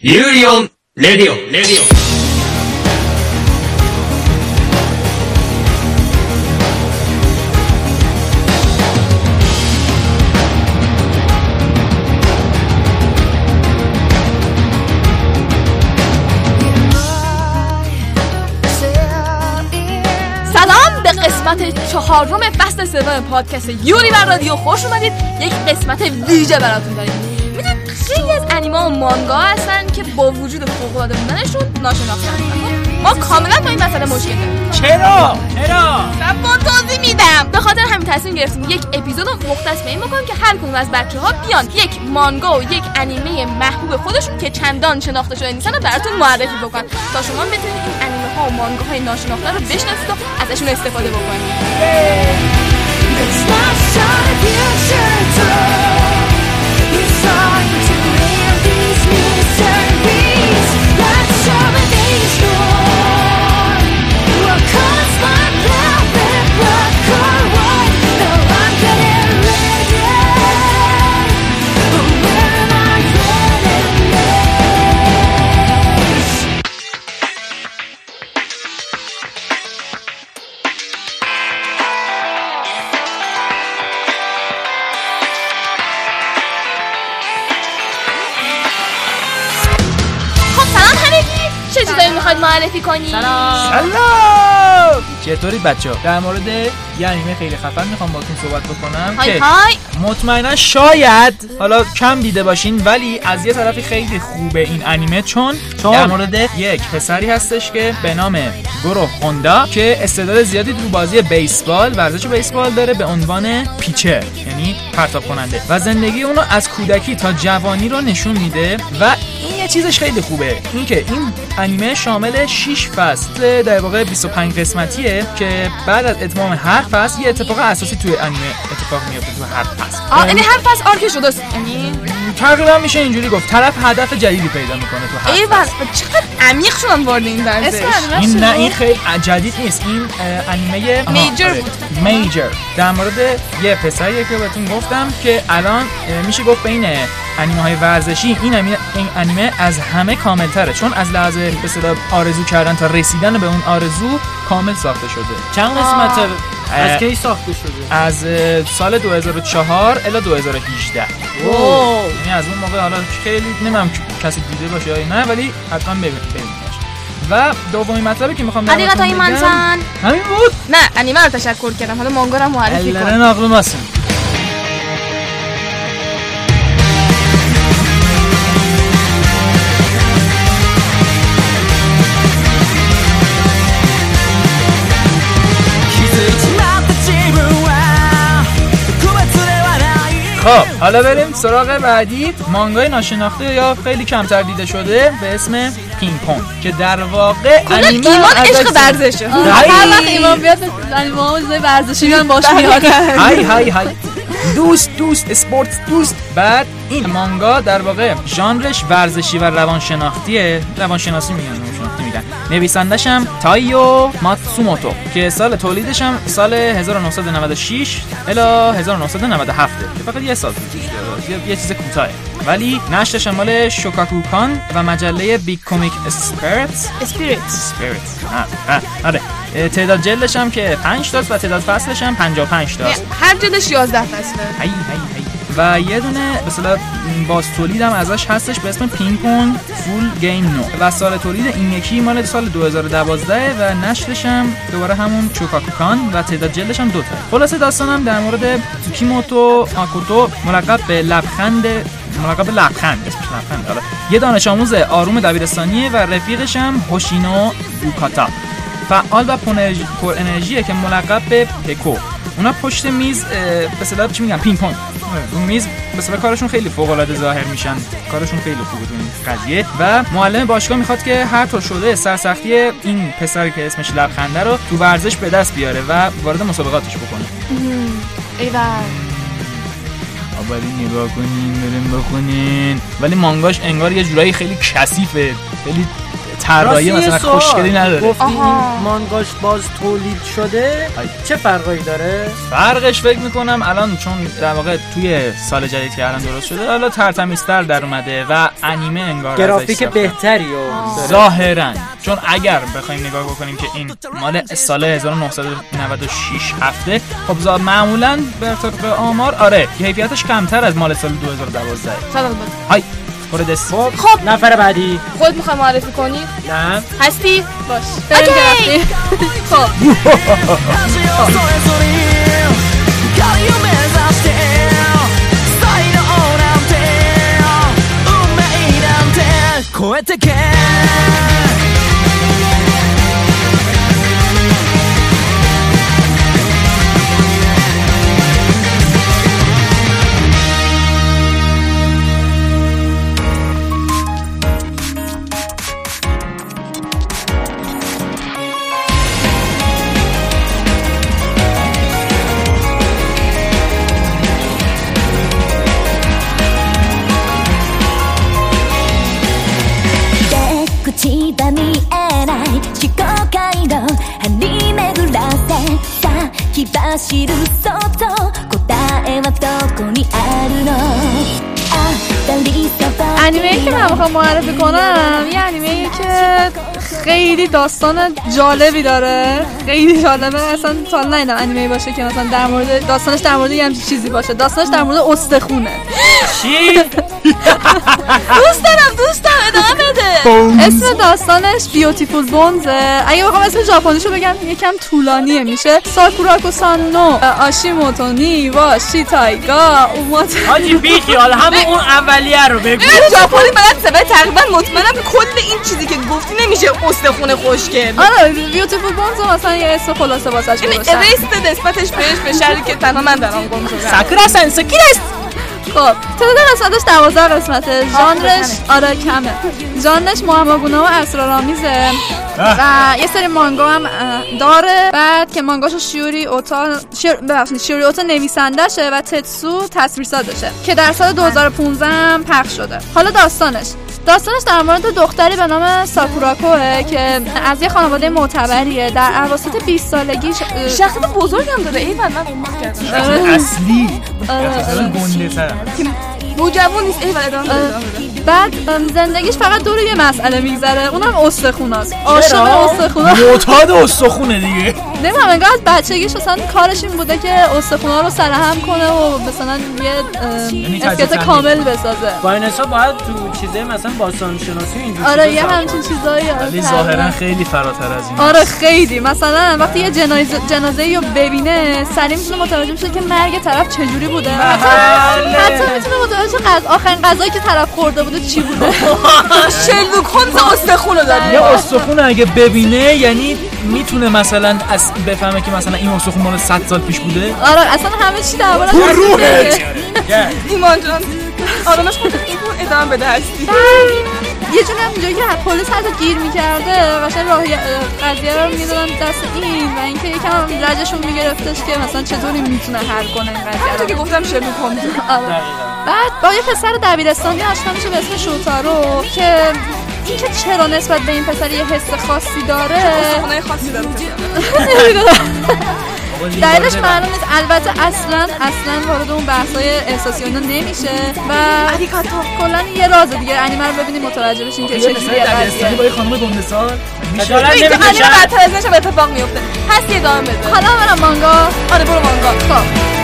ユーリオンレディオンレディオンسلام به قسمت چهارم فصل سوم پادکست یوری بر رادیو خوش اومدید یک قسمت ویژه براتون داریم میدونید خیلی از انیما و مانگا هستن که با وجود فوق‌العاده بودنشون ناشناختن. ما کاملا با این مسئله مشکل داریم. چرا؟ چرا؟ با توضیح میدم. به خاطر همین تصمیم گرفتیم یک اپیزود مختص به این بکنیم که هر کدوم از بچه ها بیان یک مانگا و یک انیمه محبوب خودشون که چندان شناخته شده نیستن رو براتون معرفی بکنن. تا شما بتونید این انیمه ها و مانگا های ناشناخته رو بشناسید و ازشون استفاده بکنید. معرفی کنی؟ سلام چطوری بچه در مورد یه انیمه خیلی خفن می‌خوام باتون صحبت بکنم های که های. مطمئنا شاید حالا کم دیده باشین ولی از یه طرفی خیلی خوبه این انیمه چون در مورد یک پسری هستش که به نام گورو هوندا که استعداد زیادی تو بازی بیسبال ورزش بیسبال داره به عنوان پیچر یعنی پرتاب کننده و زندگی اونو از کودکی تا جوانی رو نشون میده و این یه چیزش خیلی خوبه. اینکه این انیمه شامل 6 فصل در واقع 25 قسمتیه. که بعد از اتمام هر فصل یه اتفاق اساسی توی انیمه اتفاق میفته تو هر فصل آه یعنی هر فصل آرک شده است یعنی تقریبا میشه اینجوری گفت طرف هدف جدیدی پیدا می‌کنه تو هر ای فصل. بس چقدر عمیق شدن وارد این ورزش. این نه این خیلی جدید نیست. این انیمه میجر آره. بود. میجر. در مورد یه پسریه که بهتون گفتم که الان میشه گفت بین انیمه های ورزشی این انیمه, این انیمه از همه کامل تره چون از لحاظ به اصطلاح آرزو کردن تا رسیدن به اون آرزو کامل ساخته شده. چند قسمت از کی ساخته شده؟ از سال 2004 الی 2018 اوه. یعنی از اون موقع حالا خیلی نمی‌دونم کسی دیده باشه یا نه ولی حتما ببینید و دومین مطلبی که می‌خوام منسن همین بود. نه انیمه رو تشکر کردم. حالا مانگا رو معرفی کن. خب حالا بریم سراغ بعدی. مانگای ناشناخته یا خیلی کمتر دیده شده به اسم پینگ پونگ که در واقع انیمه ایمان عشق ورزشه. هر وقت ایمان بیاد انیمه ورزشی میان باش میاد. های های های دوست دوست اسپورت دوست. بعد این مانگا در واقع ژانرش ورزشی و روانشناختیه. روانشناسی میگن. روانشناختی میگن نویسندش هم تایو ماتسوموتو که سال تولیدش هم سال 1996 الی 1997 که فقط یه سال. یه, چیز کوتاهه. ولی نشرش هم مال شوکاکوکان و مجله Big Comic Spirits Spirit Spirit آره. تعداد جلدش هم که 5 تاست و تعداد فصلش هم 55 تاست. هر جلدش 11 فصله. هی هی هی و یه دونه مثلا باز تولید هم ازش هستش به اسم Ping Pong Full Game No. و سال تولید این یکی مال سال 2012 و نشرش هم دوباره همون شوکاکوکان و تعداد جلدش هم دوتا خلاصه داستانم در مورد تسوکیموتو آکوتو ملقب به لبخند به لبخند اسمش لبخند حالا. یه دانش آموز آروم دبیرستانیه و رفیقش هم هوشینو یوکاتا فعال و پر انرژیه که ملقب به پکو. اونا پشت میز به چی میگن؟ پینگ پونگ. اون میز اصطلاح کارشون خیلی فوق العاده ظاهر میشن. کارشون خیلی خوبه تو این قضیه. و معلم باشگاه می‌خواد که هر طور شده سرسختی این پسری که اسمش لبخنده رو تو ورزش به دست بیاره و وارد مسابقاتش بکنه. ای ولی نگاه کنین بریم بخونین ولی مانگاش انگار یه جورایی خیلی کثیفه. خیلی طراحی مثلا. خوشگلی نداره گفتی این. مانگاش باز تولید شده های. چه فرقایی داره فرقش فکر می‌کنم الان چون در واقع توی سال جدید که الان درست شده حالا ترتمیزتر در اومده و انیمه انگار گرافیک. بهتری و داره. ظاهرا چون اگر بخوایم نگاه بکنیم که این مال سال 1996 هفته خب معمولا به طبق آمار آره کیفیتش کمتر از مال سال 2012 صدق بود. های خوردس خب. خب. نفر بعدی. خود می‌خوای معرفی کنی؟ نه. هستی؟ باش. بریم اوکی. خب. 超え口が見えない思考回路張り巡らせ先走る外答えはどこにあるの当たりそば انیمه که من میخوام معرفی کنم یه انیمه که خیلی داستان جالبی داره. خیلی جالبه. اصلا تا ندیدم انیمه باشه که مثلا در مورد داستانش در مورد یه همچین چیزی باشه. داستانش در مورد استخونه. چی؟ دوست دارم دوست دارم. ادامه بده. اسم داستانش بیوتیفول بونزه اگه بخوام اسم ژاپنیشو بگم یکم طولانیه. میشه ساکوراکو سان نو آشیموتو نیوا شیتایگا اومات حاجی بی خیال همون اون اولیه رو بگو. ژاپنی بلد سبه تقریبا مطمئنم کل این چیزی که گفتی نمیشه استخونه خوشگل آره بیوتیفول بونزه مثلا یه اسم خلاصه واسش این گذاشتن. بده نسبتش بهش به شهری که تنها من دارم گم شدم ساکورا سنسو کی دست خب تعداد قسمتش دوازده قسمته ژانرش آره کمه. ژانرش محمدگونه و اسرارآمیزه و یه سری مانگا هم داره. بعد که مانگاشو شیوری اوتا شیر... ببخشید شیوری اوتا نویسندشه و تتسو تصویرسازشه که در سال 2015 هم پخش شده. حالا داستانش. داستانش در مورد دختری به نام ساکوراکوه که از یه خانواده معتبریه. در اواسط 20 سالگیش اه، شخصیت بزرگم داره ای من. اصلی. مثلا نوجوان نیست ای ادامه. بعد زندگیش فقط دور یه مسئله میگذره. اونم استخوناست. عاشق استخونا. معتاد استخونه دیگه. نمی‌دونم انگار از بچگیش اصلا کارش این بوده که استخونا رو سرهم کنه و مثلا یه یعنی اسکلت تجزیه کامل بسازه. با این حساب باید تو چیزه مثلا باستان شناسی و اینجور آره یه همچین چیزایی آره، ولی. ظاهرا خیلی فراتر از این آره خیلی. مثلا وقتی یه جنازه جنازه رو ببینه سریع می‌تونه متوجه بشه که مرگ طرف چجوری بوده. حتی بله. حتی می‌تونه متوجه شه غذا آخرین غذایی که طرف خورده بوده چی بوده. شلوک هولمز استخونه داری یه استخون اگه ببینه یعنی می‌تونه مثلا از بفهمه که مثلا این استخون مال 100 سال پیش بوده؟ آره اصلا همه چی دربارش تو روحت! ایمان جان. آرامش خود این ادامه بده هستی. یه جوری هم اینجا که پلیس حتی گیر می‌کرده قشنگ راه قضیه رو می‌دادن دست این و اینکه یکم هم رجشون میگرفتش که مثلا چطوری می‌تونه حل کنه این قضیه همونطور که رو گفتم شلوک هولمز آره. بعد با یه پسر دبیرستانی آشنا میشه به اسم شوتارو که اینکه چرا نسبت به این پسر یه حس خاصی داره. استخونه خاصی داره. دلیلش معلوم نیست. البته اصلا اصلا وارد اون بحثای احساسی و اینا نمیشه و کلا یه راز دیگه. انیمه رو ببینید متوجه بشین که چه جوریه با قضیه. یه خانم گنده سال. میشه؟ انیمه بدتر از نشم اتفاق میفته هستی ادامه بده. حالا برم مانگا. آره برو مانگا. خب.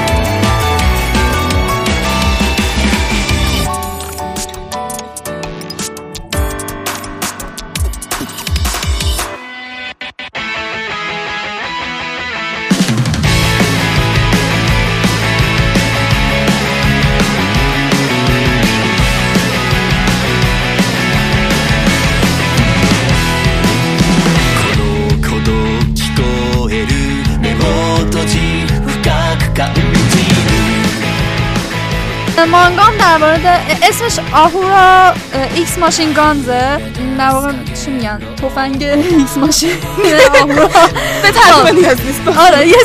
اسمش آئوهارو X Machine Gun ه در واقع چی میگن؟ تفنگ X machine آهورا. به ترجمه نیاز نیست. آره یه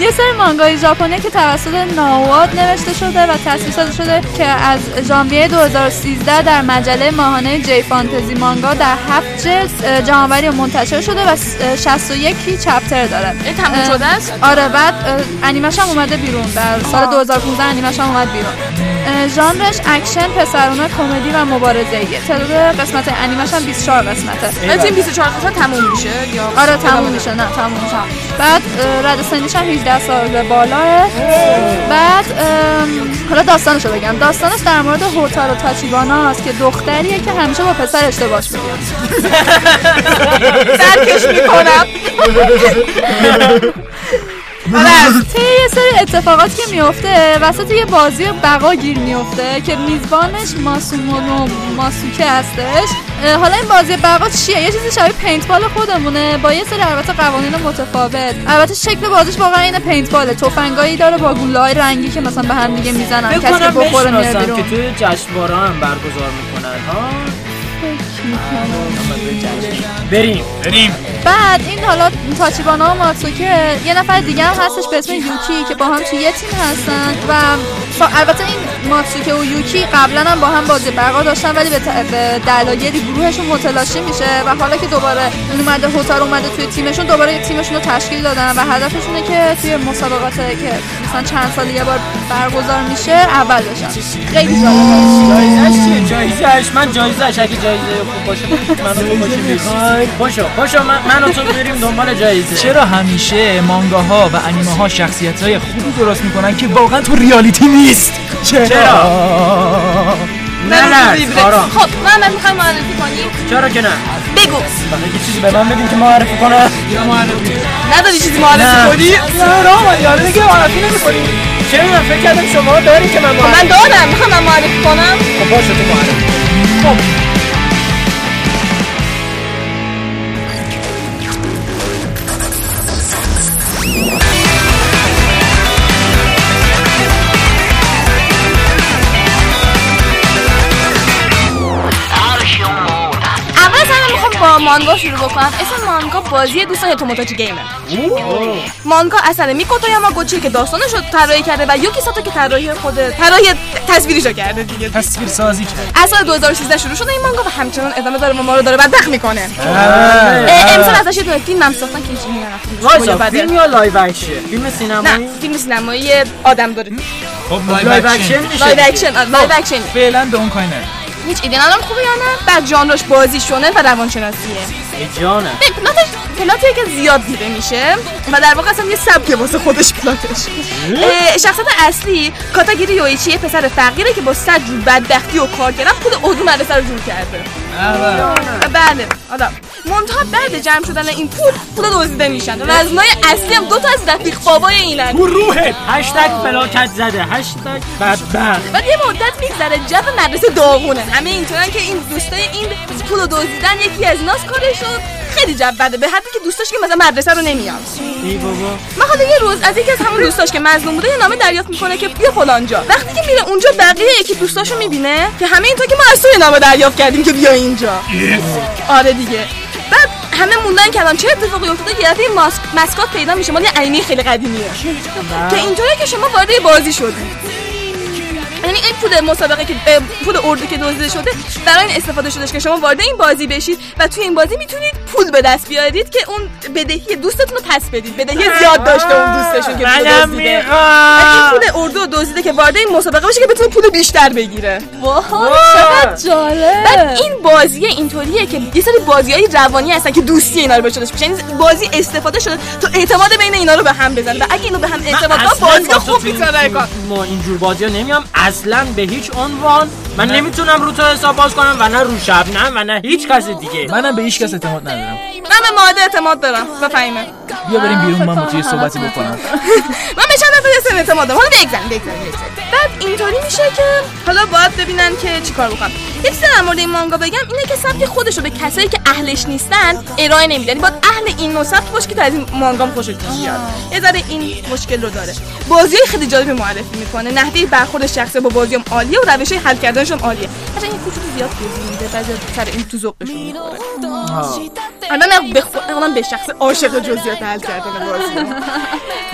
یه سری مانگای ژاپنی که توسط ناواد نوشته شده و تصویر سازی شده که از ژانویه 2013 در مجله ماهانه GFantasy مانگا در هفت جلد و منتشر شده و س- اه، 61 chapter داره. این تموم شده است؟ آره بعد انیمش هم اومده بیرون. در سال 2015 انیمش هم اومد بیرون. ژانرش اکشن پسرونه کمدی و مبارزه ایه تعداد قسمت انیمش هم 24 قسمته. تو این 24 قسمت تموم میشه یا آره تموم میشه نه تموم میشه. بعد رده سنیش هم 18 سال به بالاه بعد حالا داستانشو بگم. داستانش در مورد هوتارو تاچیبانا است که دختریه که همیشه با پسر اشتباهش می‌کنه. درکش می‌کنم. طی یه سری اتفاقاتی که میفته وسط یه بازی بقا گیر میفته که میزبانش ماسومونو ماسوکه هستش. حالا این بازی بقا چیه؟ یه چیزی شبیه پینتبال خودمونه. با یه سری البته قوانین متفاوت. البته شکل بازیش واقعا این پینتباله. تفنگایی داره با گوله رنگی که مثلا به هم دیگه می‌زنن. کسی که بخوره میره بشناسم بیرون. که توی جشنواره هم برگزار می‌کنن ها؟ بریم. بریم. بعد این حالا تاچیبانا و ماتسوکه یه نفر دیگه هم هستش به اسم یوکی که با هم توی یه تیم هستن و با البته این ماتسوکه و یوکی قبلا هم با هم بازی بقا داشتن ولی به, دلایلی گروهشون متلاشی میشه و حالا که دوباره اومده هوتار اومده توی تیمشون دوباره یه تیمشون رو تشکیل دادن و هدفشونه که توی مسابقات که مثلا چند سال یه بار برگزار میشه اول بشن خیلی جالبه جایزش چیه؟ جایزش من جایزش اگه جایزه خوب باشه خوب باشه. می‌خوایم پاشو پاشو من من و تو بریم دنبال جایزه چرا همیشه مانگاها و انیمه ها شخصیت های خوبی درست می‌کنن که واقعا تو ریالیتی نیست؟ چرا, نه نه آرام. خب محمد می‌خوای معرفی کنی. چرا که نه؟ بگو. یه چیزی به من بدین که معرفی کنم. نداری چیزی معرفی نه. کنی؟ آرام یاره دیگه معرفی نمی‌کنی. چرا؟ من فکر کردم شما داری که من خب من معرفی دارم. می‌خوام من معرفی کنم. خب باشه تو معرفی اول با مانگا شروع بکنم. اسم مانگا بازی دوستان توموتاچی گیمه. مانگا اثر میکوتو یاماگوچی که داستانش رو طراحی کرده و یوکی ساتو که طراحی خود طراحی تصویریشو کرده دیگه. تصویر سازی کرد از سال 2013 شروع شده این مانگا و همچنان ادامه داره و ما رو داره بدبخت می‌کنه. امسال ازش یه دونه فیلم هم ساختن که هیچ فیلم یا live action فیلم سینمایی؟ نه فیلم سینمایی آدم داره. خب live action live action آره، live action فعلا به اون کاری. هیچ ایده ندارم خوبه یا نه؟ بعد ژانرش بازی شونن و روانشناسیه. جانه. پلاتش پلاتیه که زیاد دیده میشه و در واقع اصلا یه سبکه واسه خودش پلاتش اه، شخصیت اصلی کاتاگیری یویچی پسر فقیره که با صد جور بدبختی و کار کردن خود اردو مدرسه رو جور کرده. بله. آدم منتها بعد جمع شدن این پول پول دزدیده میشن و وزنای اصلی هم دو تا از رفیق بابای اینن. تو روحت هشتگ فلاکت زده. هشتگ بدبخت. بعد یه مدت میگذره جو مدرسه داغونه. همه اینطورن که این دوستای این پول دزدیدن یکی از ایناست کارش خیلی جو بده. به حدی که دوستاش که مثلا مدرسه رو نمیاد. ای بابا. من حالا یه روز از یکی از همون دوستاش که مظلوم بوده یه نامه دریافت می‌کنه که بیا فلانجا. وقتی که میره اونجا بقیه یکی دوستاشو می‌بینه که همه اینطور که ما از توی نامه دریافت کردیم که بیا اینجا. آره دیگه. بعد همه موندن که الان چه اتفاقی افتاده؟ یه دفعه ماسک مسکات پیدا میشه. مال یه انیمه خیلی قدیمیه که اینطوریه که شما وارد بازی شدید. یعنی این پول مسابقه که پول اردو که دزدیده شده برای این استفاده شدهش که شما وارد این بازی بشید و توی این بازی می‌تونید پول به دست بیارید که اون بدهی دوستتون رو پس بدید. بدهی زیاد داشته اون دوستشون که پول منم دزدیده. این پول اردو دزدیده که وارد این مسابقه بشه که بتونه پول بیشتر بگیره. واه چقدر جالب. بعد این بازی اینطوریه که یه سری بازی های روانی هستن که دوستی اینا رو به شدش یعنی بازی استفاده شده تا اعتماد بین اینا رو به هم بزنه. و اگه اینو به هم اعتماد کنن بازی خوب می‌تونه کار ما اینجور بازی ها نمیام اصلا به هیچ عنوان من نمی‌تونم رو تو حساب باز کنم و نه رو شبنم و نه هیچ کس دیگه. منم به هیچ کس اعتماد ندارم. من به ماده اعتماد دارم. بفهمه بیا بریم بیرون من با توی صحبتی بکنم. من به چند نفر اسم اعتماد دارم. حالا بگذاریم بگذاریم بعد اینطوری میشه که حالا باید ببینن که چیکار بکنم. یه چیزی در مورد این مانگا بگم. اینه که سبک خودش رو به کسایی که اهلش نیستن ارائه نمیده یعنی باید اهل این نوع سبک باشه که تا از این مانگا هم خوشش بیاد یه ذره این مشکل رو داره. بازی خیلی جالبی معرفی می‌کنه. نحوه برخورد شخصی با بازی هم عالیه و روش حل کردنش هم عالیه. مثلا این کوچولو زیاد توضیح میده. بعضی سر این تو ذوقشون الان به خود الان به شخص عاشق جزئیات حل کردن بازی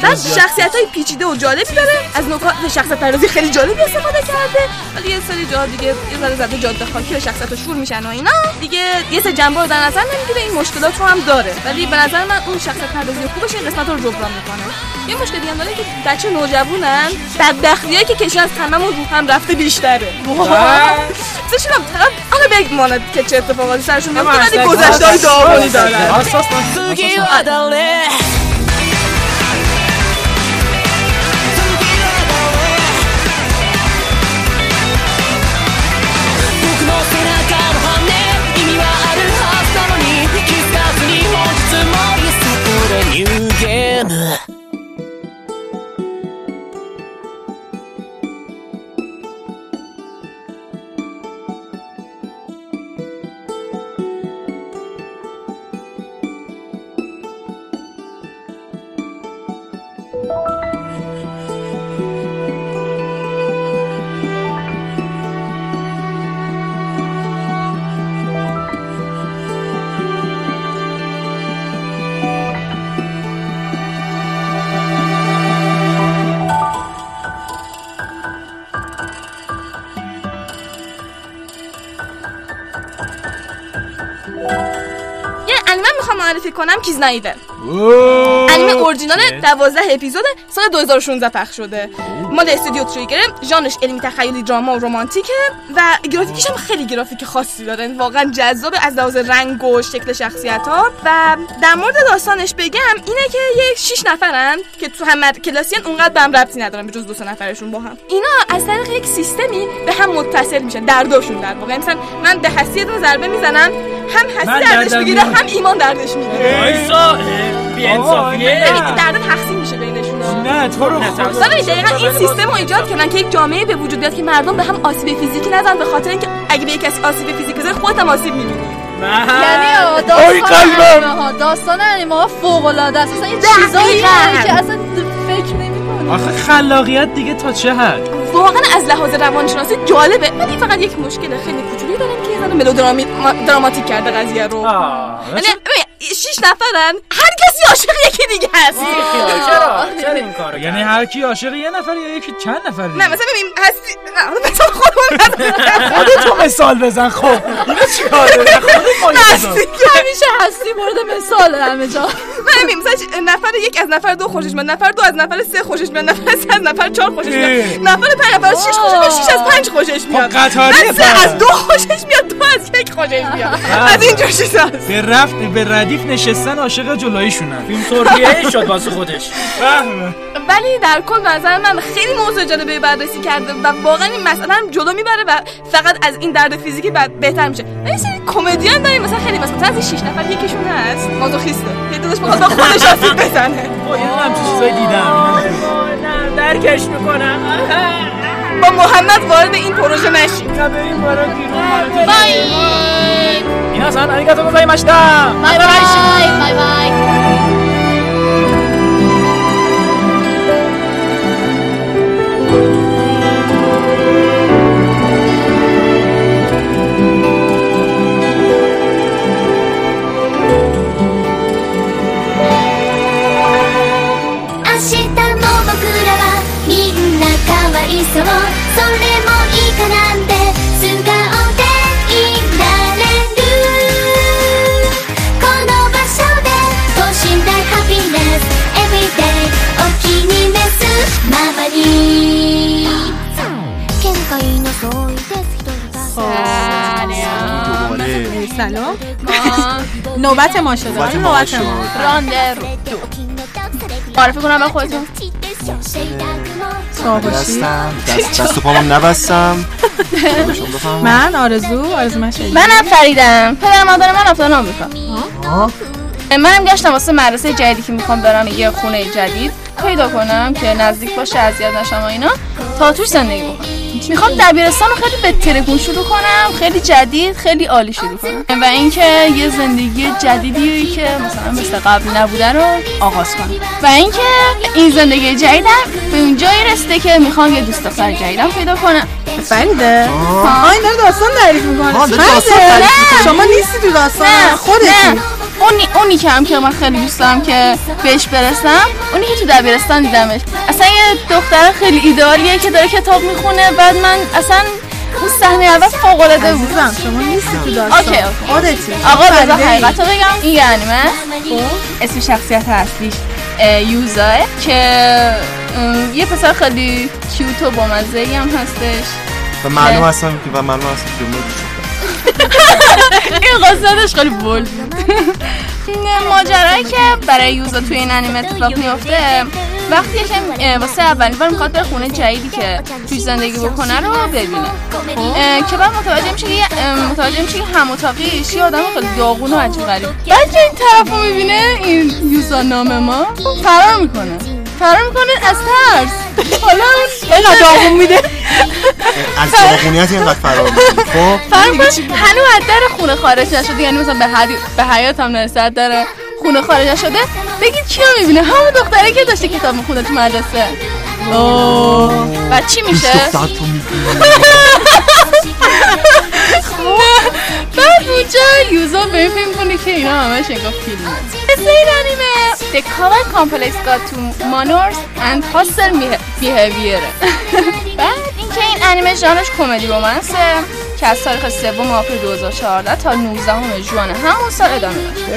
بعد شخصیت های پیچیده و جالبی داره. از نکات شخصیت پردازی خیلی جالبی استفاده کرده. ولی یه سری جا دیگه یه ذره زده جاده خاکی و شخصیت شور میشن و اینا. دیگه یه سری جنبه رو در نظر نمی‌گیره. این مشکلات رو هم داره. ولی به نظر من اون شخصیت پردازی خوبش این قسمت رو جبران می‌کنه. یه مشکل دیگه هم داره که بچه نوجوانن بدبختیایی که کشی از تمام رو هم رفته بیشتره. سشونم طرف آره بگماند که چه اتفاقاتی سرشون میفته ولی گذشته های داغونی اساس 次は誰僕の背中の羽意味はあるはずなのに気づかずに本日もいさこでニューゲーム یه انیمه می‌خوام معرفی کنم کیز نایده انیمه اورجینال 12 اپیزود سال 2016 پخش شده. مال استودیو تریگر ژانرش علمی تخیلی دراما و رمانتیکه و گرافیکش هم خیلی گرافیک خاصی داره. واقعا جذاب از لحاظ رنگ و شکل شخصیت ها و در مورد داستانش بگم اینه که یک شیش نفرن که تو هم کلاسیان اونقدر به هم ربطی ندارن به جز دو سه نفرشون با هم. اینا از طریق یک سیستمی به هم متصل میشن درداشون در واقع. مثلا من به حسی یه دونه ضربه می‌زنم هم حسی دردش می‌گیره. هم ایمان دردش می‌گیره. وایسا بی انصافیه ببین درد تقسیم میشه ها. نه تو رو خدا. دقیقا این سیستم رو ایجاد کردن که یک جامعه به وجود بیاد که مردم به هم آسیب فیزیکی نزن به خاطر اینکه اگه به یک کسی آسیب فیزیکی بزنی خودت هم آسیب می‌بینی. یعنی آه، آی داستان قلبم. انیمه ها داستان انیمه ها فوق العاده است. اصلا یه. چیزایی که اصلا فکر نمی‌کنی آخه خلاقیت دیگه تا چه حد؟ واقعا از لحاظ روانشناسی جالبه. ولی فقط یک مشکل خیلی کوچولی دارم که یه ذره ملودرامی ما- دراماتیک کرده قضیه رو. یعنی شیش نفرن؟ هر کسی عاشق یکی دیگه هست چرا؟ چرا این کارو یعنی هر کی عاشق یه نفر یا یکی چند نفر نه مثلا ببین هستی نه حالا مثلا خودمون خودت تو مثال بزن خب. اینا چیکاره؟ خودت مایه بزن. همیشه هستی مورد مثال همه جا. من ببین مثلا نفر یک از نفر دو خوشش میاد نفر دو از نفر سه خوشش میاد نفر سه از نفر چهار خوشش میاد. نفر پنج نفر از شش خوشش میاد شش از پنج خوشش میاد. قطاری سه. از دو خوشش میاد دو از یک خوشش میاد. از اینجور چیزاست به رفت به ردیف نشستن عاشق جلویشونن فیلم ترکیه شد واسه خودش. فهمه ولی در کل نظر من خیلی موضوع جالبه بررسی کرده و واقعا این مسئله هم جلو می‌بره و فقط از این درد فیزیکی بعد بهتر میشه. و یه سری کمدین داریم. مثلا خیلی مثلا از این شش نفر یکیشون هست. مازوخیسته یه داداش می‌خواد با خودش آسیب بزنه. همچین چیزایی دیدم. نه درکش می‌کنم. با محمد وارد این پروژه ありがとうございました。また来週 سلام. نوبت ما شده. آره، نوبت ما. رانده رو. معرفی کنم به خودتون. دست دست و پامم نبستم. من آرزو آرزو مشهدی منم فریدم. پدر مادر من رفتن آمریکا. منم گشتم واسه مدرسه جدیدی که می‌خوام برم یه خونه جدید. پیدا کنم که نزدیک باشه اذیت نشم و اینا. تا توش زندگی بکنم. می‌خوام دبیرستان رو خیلی به ترکون شروع کنم خیلی جدید خیلی عالی شروع کنم. و اینکه یه زندگی جدیدی که مثلا مثل قبل نبوده رو آغاز کنم. و اینکه این زندگی جدیدم به اون جایی رسیده که می‌خوام یه دوست دختر جدیدم پیدا کنم. فریده آه. این داره داستان تعریف می‌کنه. آه، داره داستان تعریف می‌کنه. شما نیستی تو داستان. خودتی. اونی اونی که هم که من خیلی دوست دارم که بهش برسم اونی که تو دبیرستان دیدمش. اصلا یه دختر خیلی ایدئالیه که داره کتاب می‌خونه بعد من اصلا اون صحنه اول فوق العاده بود شما نیستی تو داستان. اوکی،. خودتی. آقا بذار خریده ای. حقیقت رو بگم. این یه انیمه اسم شخصیت اصلیش اه، یوزاه که یه پسر خیلی کیوت و بامزه ای هم هستش. و معلوم هستم که و معلوم هستم که قصدش خیلی بولد. ماجرایی که برای یوزا توی این انیمه اتفاق میفته وقتی که واسه اولین بار می‌خواد بره خونه جدیدی که توی زندگی بکنه رو ببینه. که بعد متوجه میشه که متوجه میشه که هم اتاقیش یه آدم خیلی داغون و عجیب غریب. بعد که این طرف رو می‌بینه این یوزا نام ما فرار می‌کنه. فرار می‌کنه از ترس. حالا اون داغون میده. از داغونیت اینقدر فرار می‌کنی. خب؟ هنوز از در خونه خارج نشده یعنی مثلا به, حدی... به حیات هم نرسه از در خونه خارج نشده. بگید کیو می‌بینه؟ همون دختره که داشته کتاب می‌خونه تو مدرسه. اوه. و چی میشه؟ بعد اونجا یوزا به این فکر می‌کنه که اینا همش انگار فیلمه اسم این انیمه. The Common Complex Got to Manners and Hostile Behavior. بعد اینکه این انیمه ژانرش کمدی رومنسه که از تاریخ سوم آپریل 2014 تا 19 ژوئن همون سال ادامه داشت.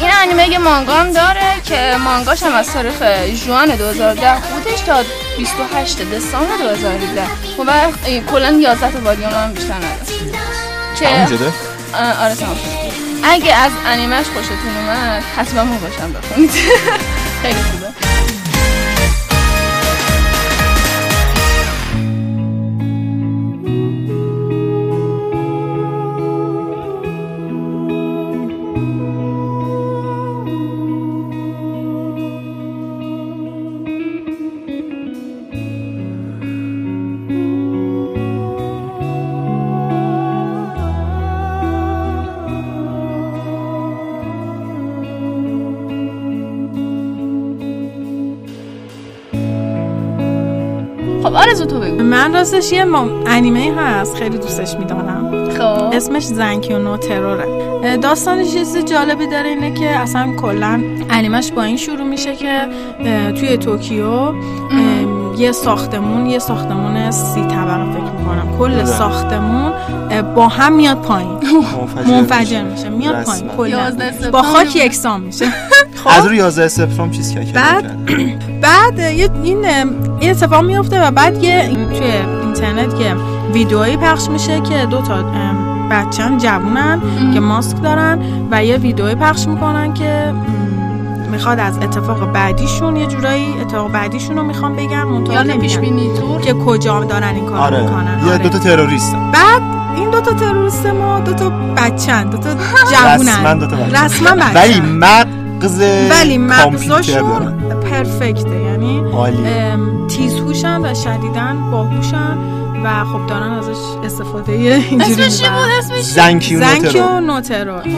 این انیمه یه مانگا هم داره که مانگاش هم از تاریخ ژوئن 2010 بودش تا 28 دسامبر 2017 و این کلا 11 تا والیوم هم بیشتر نداشت. که آره تمام اگه از انیمهش خوشتون اومد حتما باشم بخونید. خیلی خوبه. راستش یه. انیمه هست خیلی دوستش میدارم خب. اسمش زنکیونو تروره داستانش یه چیز جالبی داره اینه که اصلا کلا انیمش با این شروع میشه که توی توکیو یه ساختمون یه ساختمون سی طبقه فکر می‌کنم. کل. ساختمون با هم میاد پایین. منفجر میشه. میاد. پایین. کلا. 11 سپتامبر. با خاک یکسان میشه. از رو 11 سپتامبر چیز کرد بعد- بعد یه این این اتفاق میفته و بعد یه توی اینترنت یه ویدئویی پخش میشه که دو تا بچن جوونن که ماسک دارن و یه ویدئویی پخش می‌کنن که می‌خواد از اتفاق بعدیشون یه جورایی اتفاق بعدیشون رو می‌خوان بگن منتها بینی تو؟ که کجا دارن این کار آره. می‌کنن. یه آره. دوتا تروریست بعد این دوتا تروریست ما دوتا بچن دوتا جوونن. رسما دوتا بچه. رسما بچن ولی مغز ولی دارن. پرفکته یعنی تیزهوشن و شدیدن باهوشن و خب دارن ازش استفاده اینجوری اسمش چی بود. اسمش زنکیونو زنکی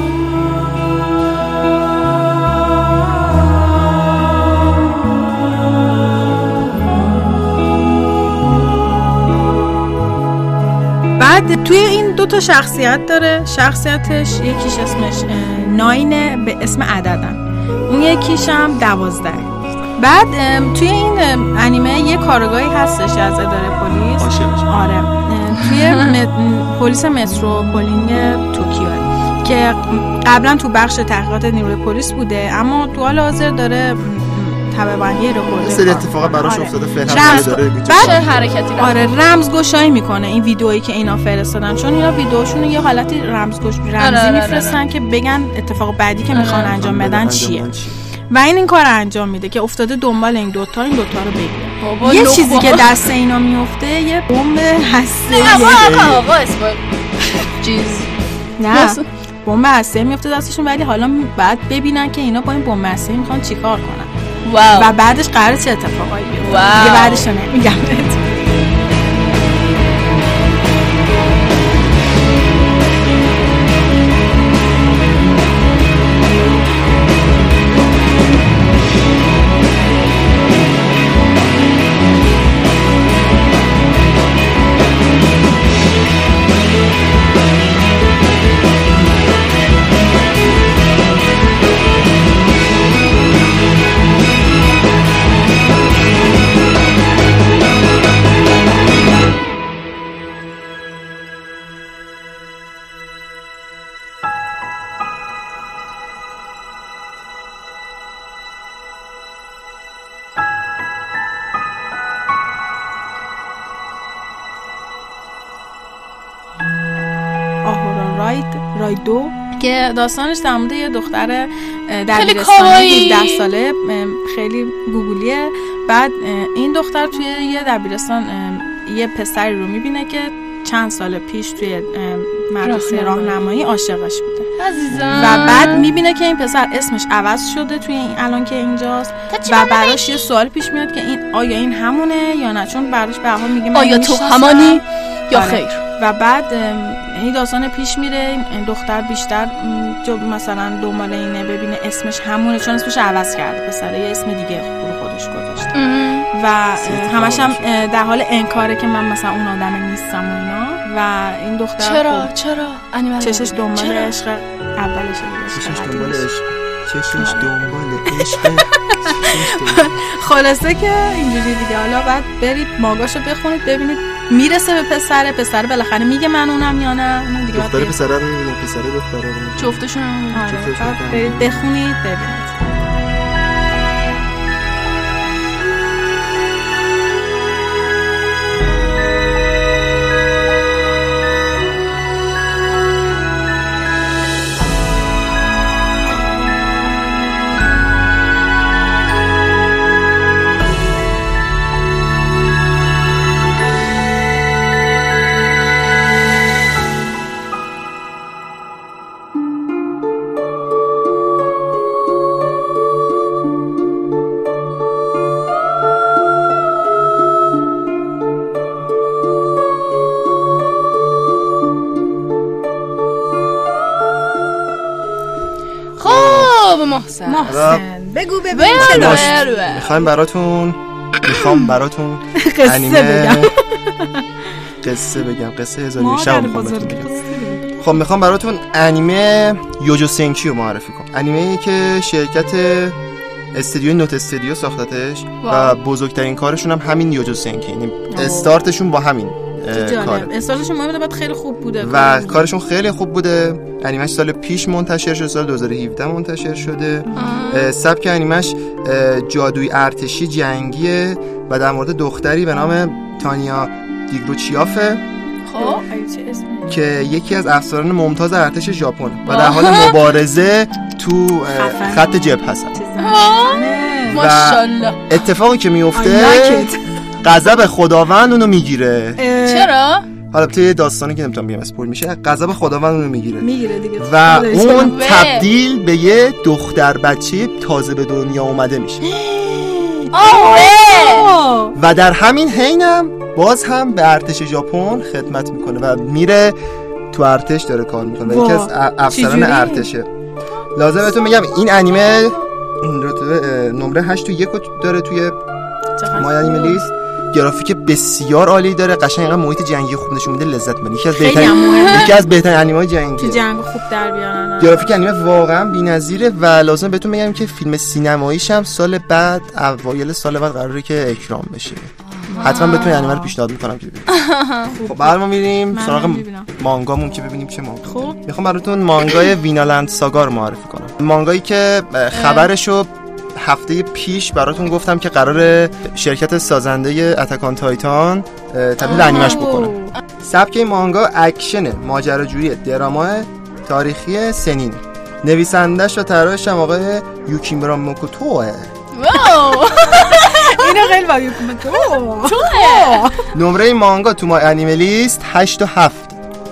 توی این دو تا شخصیت داره. شخصیتش یکیش اسمش nine ه به اسم عددن اون یکیش هم دوازده. بعد توی این انیمه یه کارگاهی هستش از اداره پلیس. آره. توی پلیس متروپولین توکیو که قبلا تو بخش تحقیقات نیروی پلیس بوده اما تو حال حاضر داره تبعبندی یه رکورد سری اتفاقات براش افتاده فعلا رمز- داره بعد حرکتی رو؟ آره رمزگشایی می‌کنه این ویدئویی که اینا فرستادن. چون اینا ویدئوشون رو یه حالتی رمزگش رمزی آره، آره، میفرستن که بگن اتفاق بعدی که می‌خوان آره. انجام بدن چیه. و این این کار رو انجام میده که افتاده دنبال این دوتا این دوتا رو بگیره. بابا یه چیزی. که دست اینا میفته یه بمب هسته چیز. نه. بمب هسته میفته دستشون ولی حالا بعد ببینن که اینا با این بمب هسته می‌خوان چیکار کنن. واو و بعدش قرار چه اتفاقایی بیفته؟ واو. دیگه بعدش رو نمیگم. داستانش در مورد یه دختر. دبیرستانی 17 ساله خیلی گوگلیه بعد این دختر توی یه دبیرستان یه پسری رو می‌بینه که چند سال پیش توی مدرسه راهنمایی. عاشقش بوده. عزیزم. و بعد می‌بینه که این پسر اسمش عوض شده توی این الان که اینجاست. و براش یه سوال پیش میاد که این آیا این همونه یا نه؟ چون براش به میگه آیا تو. همانی یا آره. خیر؟ و بعد این داستان پیش میره این دختر بیشتر جو مثلا دنبال اینه ببینه اسمش همونه چون اسمش عوض کرده پسره یه اسم دیگه برو خودش گذاشته. و همش هم در حال انکاره که من مثلا اون آدم نیستم و اینا. و این دختر چرا؟ خب چرا؟ چشش دنبال؟ عشق اولش چشش دنبال عشق. چشش دنبال عشق. خلاصه که اینجوری دیگه. حالا بعد برید ماگاشو بخونید ببینید می‌رسه به پسره پسر بالاخره میگه من اونم یا نه دیگه دختر. پسره رو پسره دختره رو. جفتشون. آره بخونید ببینید محسن. محسن بگو ببین. چه داشت. می‌خوایم براتون می‌خوام براتون قصه انیمه. بگم. قصه بگم. قصه هزار و مادر می‌خوام بزرگ بگم. خب می‌خوام براتون انیمه یوجو سنکی رو معرفی کنم. انیمه ای که شرکت استودیو نوت استودیو ساختتش و. بزرگترین کارشون هم همین یوجو سنکی یعنی استارتشون با همین کاره استارتشون مهمه بعد خیلی خوب بوده. و کارشون خیلی خوب بوده. انیمش سال پیش منتشر شده سال 2017 منتشر شده. سبک انیمش جادوی ارتشی جنگیه و در مورد دختری به نام تانیا دیگروچیافه. خب. که یکی از افسران ممتاز ارتش ژاپن و در حال مبارزه تو. خط جبهه زنه. ماشاءالله. اتفاقی که میفته. غضب خداوند اونو می‌گیره. چرا؟ حالا تو یه داستانی که نمی‌تونم بگم اسپول میشه غضب خداوند اونو می‌گیره می‌گیره دیگه و. اون. تبدیل به یه دختر بچه تازه به دنیا اومده میشه. و در همین حینم باز هم به ارتش ژاپن خدمت می‌کنه و میره تو ارتش داره کار می‌کنه و یکی. از افسران؟ ارتشه لازم بهتون بگم این انیمه نمره 8 تو یک رو داره توی مای انیمه لیست گرافیک بسیار عالی داره. قشنگ محیط جنگی خوب نشون میده لذت می‌بری یکی از بهترین. یکی از بهترین انیمه های تو جنگی جنگ خوب در بیارن. گرافیک انیمه واقعا بی‌نظیره و لازم بهتون بگم که فیلم سینماییش هم سال بعد اوایل سال بعد قراره که اکرام بشه. حتما بهتون انیمه رو پیشنهاد می‌کنم که ببینید. خب بعد ما میریم سراغ. مانگامون که ببینیم چه مانگا. خوب می‌خوام براتون مانگای Vinland Saga رو معرفی کنم. مانگایی که خبرشو هفته پیش براتون گفتم که قراره شرکت سازنده Attack on Titan تبدیل انیمش بکنه. سبک این مانگا اکشن ماجراجویی drama تاریخی سینن. نویسندش و طراحش هم آقای یوکیمورا موکوتوه. wow. اینو خیلی باید تو نمره این مانگا تو MyAnimeList 8 و 7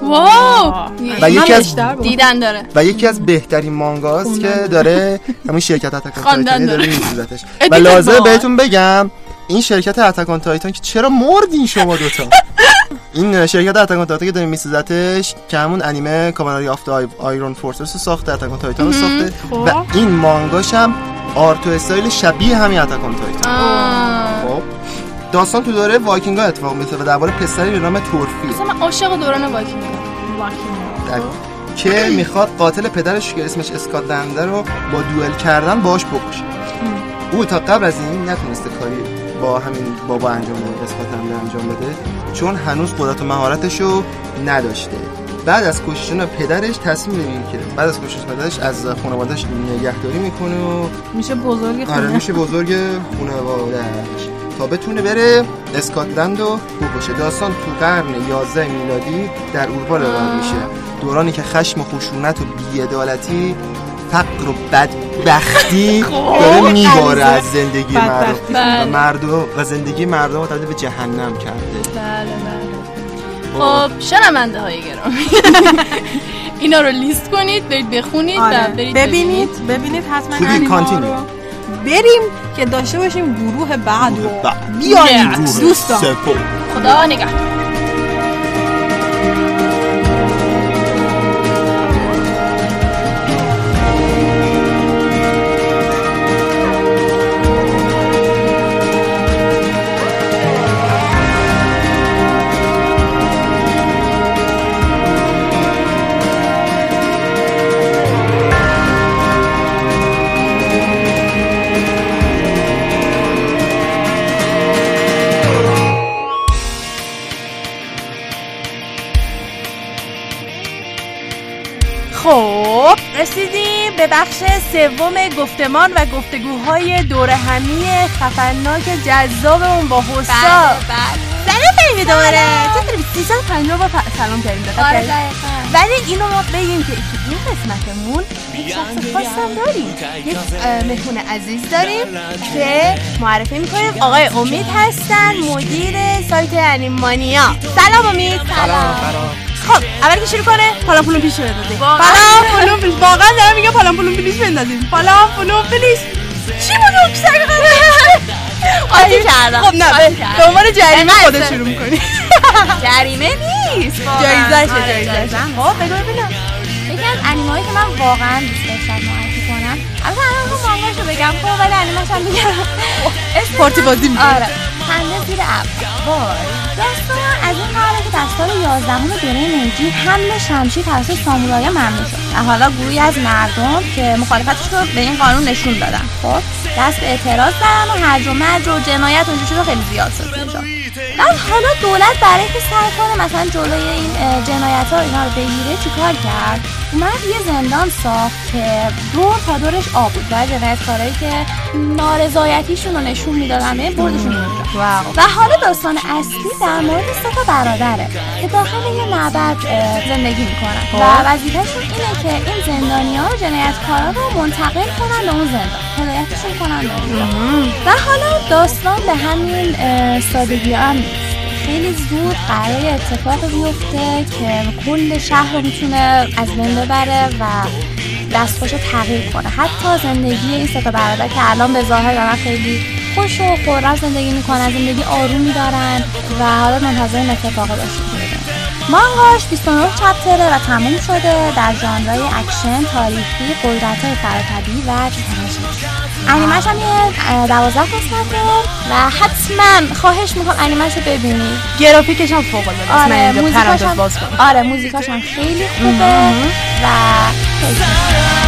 wow! و یکی از دیدن داره. و یکی از بهترین مانگاست که داره. همون شرکت Attack on Titan داره. می‌سازتش و لازم. بهتون بگم این شرکت Attack on Titan که چرا مردین شما دوتا این شرکت Attack on Titan که داره میسازتش که همون انیمه Kabaneri of the Iron Fortress رو ساخته Attack on Titan رو ساخته. و این مانگاش هم art و استایل شبیه همین Attack on Titan آه. خب داستان تو دوره وایکینگ ها اتفاق میفته و درباره پسری به نام تورفین. اصلا من عاشق دوران وایکینگ در- که می‌خواد قاتل پدرش که اسمش اسکلاده رو با دوئل کردن باش بکشه. او تا قبل از این نتونسته کاری با همین بابا انجام بده اسکلاده انجام بده چون هنوز قدرت و مهارتش رو نداشته. بعد از کشتن پدرش تصمیم می‌گیره که بعد از کشتن پدرش از خانوادهش نگهداری می‌کنه و میشه بزرگ آره خونه. میشه بزرگ خانوادهش تا بتونه بره اسکاتلند رو بکشه داستان تو قرن 11 میلادی در اروپا روایت میشه. دورانی که خشم و خشونت و بیعدالتی فقر و بدبختی داره میباره از زندگی مردم. بدبختی. بله. و مردم و زندگی مردم رو تبدیل به جهنم کرده. بله بله. خب. شنونده های گرامی. اینا رو لیست کنید برید بخونید و آره. برید ببینید ببینید. حتما انیما. رو. بریم که داشته باشیم گروه بعد رو Yes. دوستان. خدا نگهدار. خب رسیدیم به بخش سوم گفتمان و گفتگوهای دور همی خفنناک جذابمون با بله حسا. بله سلام خیلی دوباره چطوری؟ 350 بار ف- سلام کردیم آره. ولی اینو ما بگیم که این قسمتمون یک شخص خاصم داریم. یک مهمون عزیز داریم که معرفی می‌کنیم. آقای امید هستن مدیر سایت انیمانیا. سلام امید. سلام. خب اول که شروع کنه پالام پولون پیش بندازیم. پالام پولون پیش واقعا دارم میگم پالام پولون پیش بندازیم. پالام پولون پیش چی بود اون سگ قاطی کردم. خب نه به- عنوان جریمه خودت. شروع می‌کنی. جریمه نیست. واقعاً. جایزشه آره، جایزشه خب بگو ببینم. یکی از انیمایی که من واقعا دوست داشتم معرفی کنم البته الان رو مانگاش رو بگم. خب ولی انیمش هم میگم اسمش پارتی هم- بازی می‌کنه. آره. خنده زیر ابر. وای. داستان از این قراره که در سال 11 دوره میجی حمل شمشیر توسط سامورایا ممنوع شد. و حالا گروهی از مردم که مخالفتش رو به این قانون نشون دادن. خب دست به اعتراض زدن و هرج و مرج و جنایت اینجور چیزا خیلی زیاد شد اونجا بعد حالا دولت برای اینکه سعی کنه مثلا جلوی این جنایت ها اینا رو بگیره چیکار کرد؟ اومد یه زندان ساخت که دور تا دورش آب بود. و جنایتکارایی که نارضایتیشون رو نشون می‌دادن بردشون و حالا داستان اصلی در مورد سه تا برادره که داخل یه معبد زندگی می‌کنن. و وظیفهشون اینه که این زندانی ها جنایتکارا رو منتقل کنن به اون زندان. هدایتشون کنن به و حالا داستان به همین سادگی هم نیست. خیلی زود قرار اتفاق بیفته که کل شهر رو می‌تونه از بین ببره و دستخوش رو تغییر کنه حتی زندگی این سه تا برادر که الان به ظاهر دارن خیلی خوش و خرم زندگی می‌کنن زندگی آرومی دارن و حالا منتظر این اتفاق ببینیم. مانگاش 29 chapter ه و تموم شده در ژانرهای اکشن، تاریخی، قدرت‌های فراطبیعی و تراژدی. انیمش هم یه دوازده قسمت داره و حتما خواهش می‌کنم انیمش رو ببینید گرافیکش هم فوق العاده آره موزیکاش هم آره موزیکاش هم خیلی خوبه و خیلی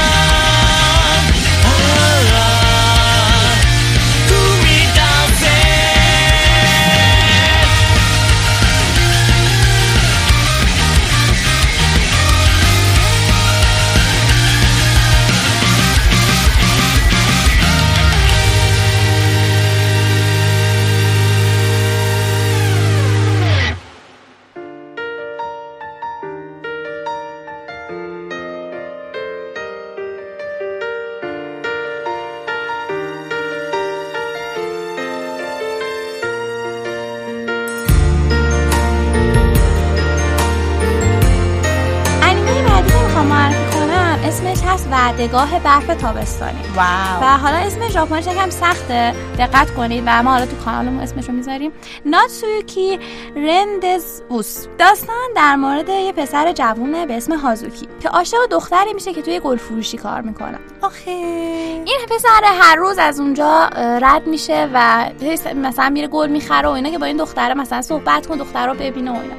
اسمش هست وعدگاه برف تابستانی. واو. و حالا اسم ژاپنیش یکم سخته. دقت کنید. و ما حالا تو کانالمون اسمشو می‌ذاریم. ناتسویوکی رندز اوس داستان در مورد یه پسر جوونه به اسم هازوکی. که عاشق دختری میشه که توی گل فروشی کار می‌کنه. آخه. این پسر هر روز از اونجا رد میشه و مثلا میره گل می‌خره و اینا که با این دختره مثلا صحبت کن دختر رو ببینه و اینا.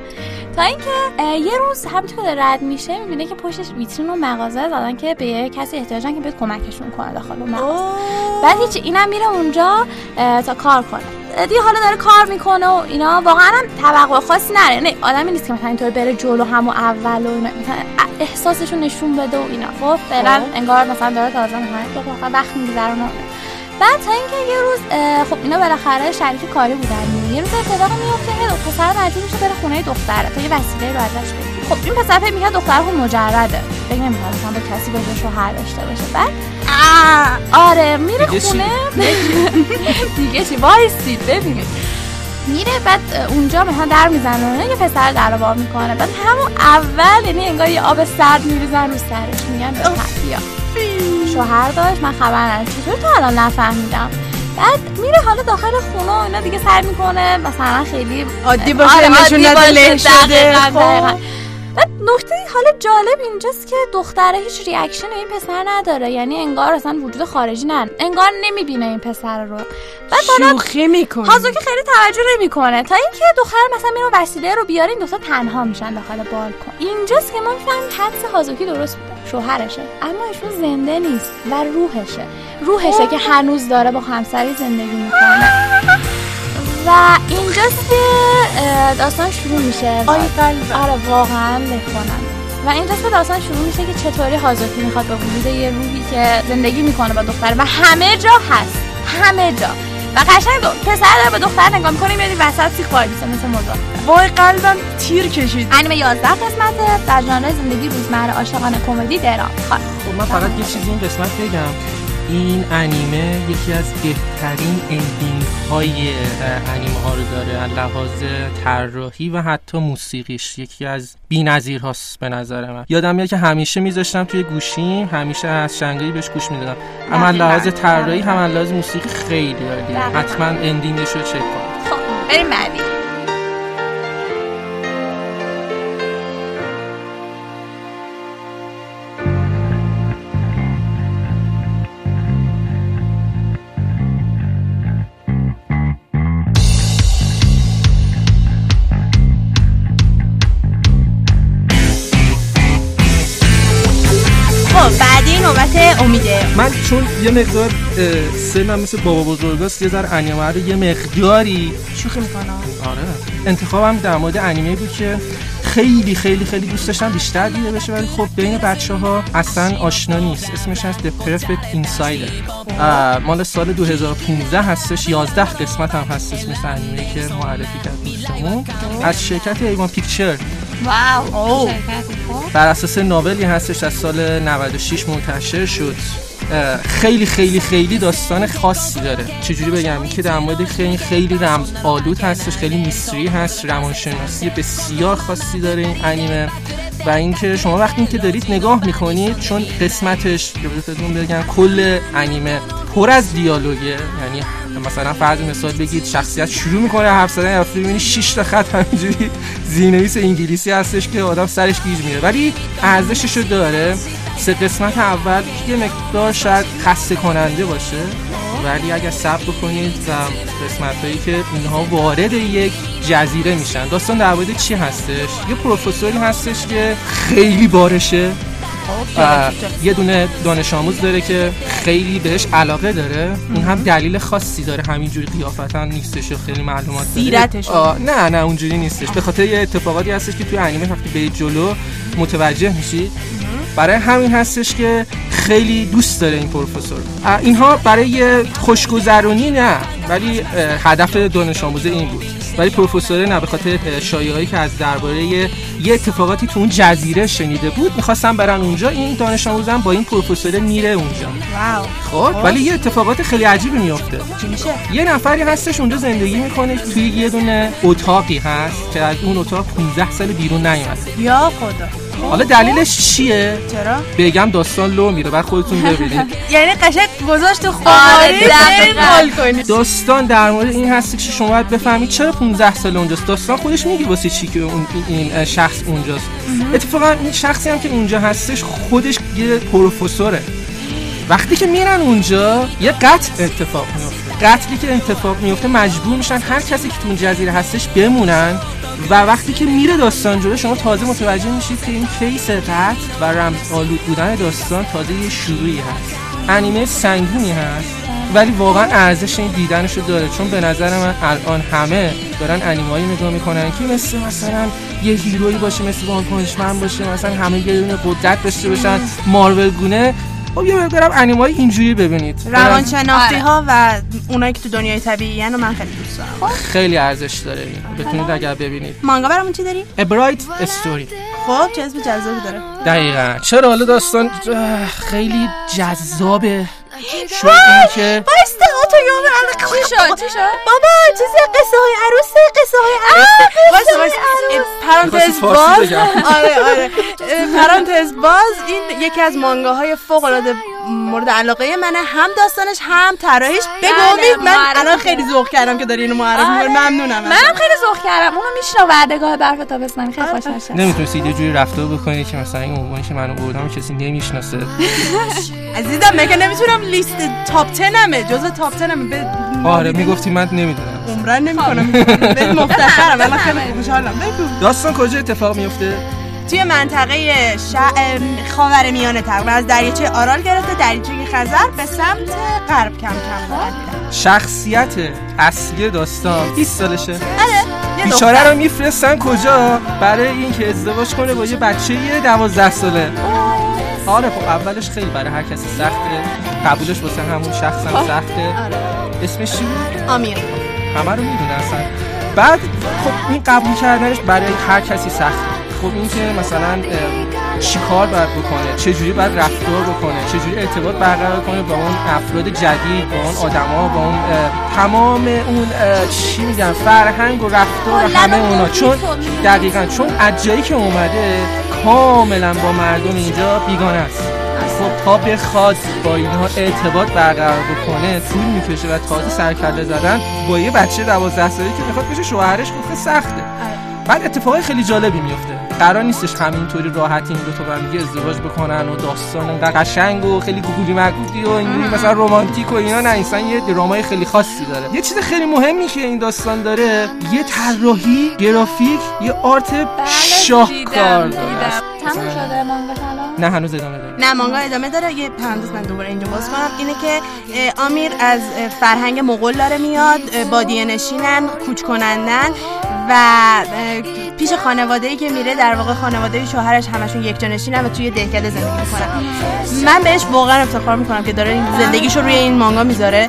تا اینکه یه روز همینطور رد میشه می‌بینه که پشتش ویترین و مغازه زدن که به یه کسی احتیاجن که بیاد کمکشون کنه داخل اون مغازه. بعد هیچ اینم میره اونجا تا کار کنه. دیگه حالا داره کار می‌کنه و اینا. واقعا هم توقع خاصی نره نه آدمی نیست که مثلا اینطور بره جلو همو اول و اینا. مثلا احساسشو نشون بده و اینا. خب فعلا انگار مثلا داره تازه مثلا وقت میگذرونه. و. بعد تا اینکه یه روز خب اینا بالاخره شریک کاری بودن. یه روز اتفاق میفته که پسر مجبور میشه بره خونه دختره. تا یه وسیله رو ازش بگیره. خب این پسر فکر می‌کرد دختر خب مجرده. فکر نمی‌کرد مثلا با کسی با شوهر داشته باشه. بعد آره میره؟ خونه. دیگه چی؟ وایسید ببینید. میره بعد اونجا مثلا در می‌زنه. یه پسر در بار می‌کنه. بعد همون اول یعنی انگار یه آب سرد میریزن رو سرش. میگن به بیا شوهر داشت من خبر ندارم چطور تو الان نفهمیدم؟ بعد میره حالا داخل خونه و اینا دیگه سر می‌کنه. مثلا خیلی عادی باشه آره، نشون. شده. بعد نکته حالا جالب اینجاست که دختره هیچ ریاکشن این پسر نداره. یعنی انگار اصلا وجود خارجی نه انگار نمی‌بینه این پسر رو. بعد شوخی می‌کنه. هازوکی خیلی توجه نمی‌کنه. تا اینکه دختر مثلا میره وسیله رو بیاره این دوتا تنها میشن داخل بالکن اینجاست که ما می‌فهمیم حدس هازوکی درست بوده. شوهرشه. اما ایشون زنده نیست و روحشه. روحشه که هنوز داره با همسری زندگی می‌کنه. و اینجاست که داستان شروع میشه آی قلبم. آره واقعا بکنم. و اینجاست که داستان شروع میشه که چطوری هازوکی می‌خواد به وجود یه روحی که زندگی می‌کنه با دختر و همه جا هست. همه جا. و قشنگ دو- پسر داره به دختر نگاه می‌کنه میادی وسط سیخ وای میشه مثل مزاح وای قلبم تیر کشید. انیمه 11 قسمته در ژانر زندگی روزمره عاشقانه کمدی درام. خواهد خب من فقط یه چیزی این قسمت بگم. این انیمه یکی از بهترین اندینگ های انیمه ها رو داره. از لحاظ طراحی و حتی موسیقیش. یکی از بی‌نظیر هاست به نظر من. یادم میاد که همیشه میذاشتم توی گوشیم همیشه از شنگایی بهش گوش می‌دادم. هم از لحاظ طراحی هم لحاظ موسیقی خیلی عالیه. حتما اندینگش رو چک کنید. خب بریم بعدی. چون یه مقدار سنم مثل بابا بزرگاست یه ذره انیمه رو یه مقداری. شوخی می‌کنه آره. انتخابم در مورد انیمه بود که خیلی خیلی خیلی دوست داشتم بیشتر دیده بشه ولی خب بین بچه ها اصلا آشنا نیست. اسمش از The Perfect Insider. اه، مال سال 2015 هستش 11 قسمت هم هست اسمش انیمه که معرفی کرد دوستمون از شرکت ایوان پیکچر. واو. بر اساس ناولی هستش از سال 96 منتشر شد. خیلی خیلی خیلی داستان خاصی داره. چجوری بگم؟ که در مورد خیلی خیلی رمز آلود هستش خیلی میستری هست روانشناسی بسیار خاصی داره این انیمه. و اینکه شما وقتی که دارید نگاه می‌کنید چون قسمتش بهتون بگم کل انیمه پر از دیالوگه. یعنی مثلا فرض مثال بگید شخصیت شروع می‌کنه حرف زدن یا می‌بینی 6 تا خط همینجوری زیرنویس انگلیسی هستش که آدم سرش گیج میره. ولی ارزشش رو داره. سه قسمت اول یه مقدار شاید خسته کننده باشه. ولی اگر صبر بکنید و قسمت هایی که اینها وارد یک جزیره میشن. داستان در مورد چی هستش؟ یه پروفسوری هستش که خیلی بارشه. و یه دونه دانش آموز داره که خیلی بهش علاقه داره. اون هم دلیل خاصی داره. همینجوری قیافتا نیستش و خیلی معلومات داره. نه نه اونجوری نیستش. به خاطر یه اتفاقاتی هستش که توی انیمه وقتی به جلو متوجه میشید برای همین هستش که خیلی دوست داره این پروفسور. اینها برای خوشگذرونی نه ولی هدف دانش آموزه این بود. ولی پروفسور نه به خاطر شایعهایی که از درباره یه اتفاقاتی تو اون جزیره شنیده بود می‌خواستن برن اونجا. این دانش آموزم با این پروفسور میره اونجا. واو. خب ولی یه اتفاقات خیلی عجیبی میفته چی میشه؟ یه نفری هستش اونجا زندگی می‌کنه توی یه دونه اتاقی هست که از اون اتاق 15 سال بیرون نیومده. یا خدا. حالا دلیلش چیه؟ چرا؟ بگم داستان لو میره بعد خودتون ببینید. یعنی قشنگ گذاشت تو خماری داستان در مورد این هست که شما باید بفهمید چرا 15 سال اونجاست؟ داستان خودش میگه واسه چی که اون این شخص اونجاست. اتفاقا این شخصی هم که اونجا هستش خودش یه پروفسوره. وقتی که میرن اونجا یه قتل اتفاق میفته. قتلی که اتفاق میفته مجبور میشن هر کسی که تو اون جزیره هستش بمونن. و وقتی که میره داستان جلو شما تازه متوجه میشید که این کیس قتل و رمز آلود بودن داستان تازه یه شروعی هست. انیمه سنگینی هست ولی واقعا ارزش این دیدنش رو داره. چون به نظر من الان همه دارن انیمایی نگاه می‌کنن که مثل مثلا یه هیروی باشه مثل وان باشه مثلا همه یه دونه قدرت داشته باشن. مارول گونه خب یه مقدارم انیمه های اینجوری ببینید. روانشناختی ها و اونایی که تو دنیای طبیعی رو من خیلی دوست دارم. خیلی ارزش داره این. بتونید اگر ببینید. مانگا برامون چی داری؟ A Bright Story. خب چه اسم جذابی داره. دقیقا. چرا؟ حالا داستان خیلی جذابه. اینکه بایسته تو یوم چی شد؟ چی شد؟ بابا چیز قصه های عروس قصه های عروس پرانتز باز. آره آره. پرانتز باز این یکی از مانگاهای فوق العاده مورد علاقه منه هم داستانش هم طراحیش. بگو بله، امید من الان خیلی ذوق کردم که داری اینو معرفی آره. می‌کنی ممنونم. منم خیلی ذوق کردم. اونو میشنو وعدگاه برف تابستانی. خیلی خوش نشه نمی‌تونستید یه جوری رفتار بکنید که مثلا این عنوانی که منو بردم کسی نمی‌شناسه. عزیزم مگه نمی‌تونم لیست تاپ 10 همه جزء تاپ 10 همه. به آره می‌گفتی من نمی‌دونم. عمرن نمی‌کنم. به مفتخرم الان خیلی خوشحالم. بگو. داستان کجا اتفاق میفته توی منطقه. خاور میانه تقریبا از دریاچه آرال گرفته دریاچه خزر به سمت غرب کم کم میرن. شخصیت اصلی داستان. 20 سالشه. یه بیچاره. رو میفرستن کجا؟ برای اینکه ازدواج کنه با یه بچه یه 12 ساله. آره خب اولش خیلی برای هر کسی سخته. قبولش واسه همون شخص هم سخته. اسمش چی بود؟ آمیر. همه رو می‌دونه اصلا. بعد خب این قبول کردنش برای هر کسی سخته. خب این که مثلا چی کار باید بکنه؟ چه جوری باید رفتار بکنه؟ چه جوری ارتباط برقرار کنه با اون افراد جدید با اون آدما با اون تمام اون چی میگن فرهنگ و رفتار و همه اونا. چون دقیقا چون از جایی که اومده کاملا با مردم اینجا بیگانه است. خب تا بخواد با اینها ارتباط برقرار بکنه طول می‌کشه و تازه سرکله زدن با یه بچه 12 ساله که می‌خواد بشه شوهرش خب خیلی سخته بعد اتفاق خیلی جالبی میفته قرار نیستش همینطوری راحت این دو تا با هم دیگه ازدواج بکنن و داستان انقدر قشنگ و خیلی گوگولی مگولی و اینجوری مثلا رمانتیک و اینا نه انسان یه درامای خیلی خاصی داره. یه چیز خیلی مهمی که این داستان داره یاره طراحی گرافیک یه آرت شاهکار داره. تموم شده مانگا نه هنوز ادامه داره. نه مانگا ادامه داره. یه پرانتز من دوباره اینجا باز کنم. اینه که آمیر از فرهنگ مغول داره میاد بادیه نشینن کوچ کنندن. و پیش خانواده ای که میره در واقع خانواده شوهرش همشون یک جانشینن و توی دهکده زندگی می‌کنن. من بهش واقعا افتخار می‌کنم که داره زندگیشو روی این مانگا می‌ذاره.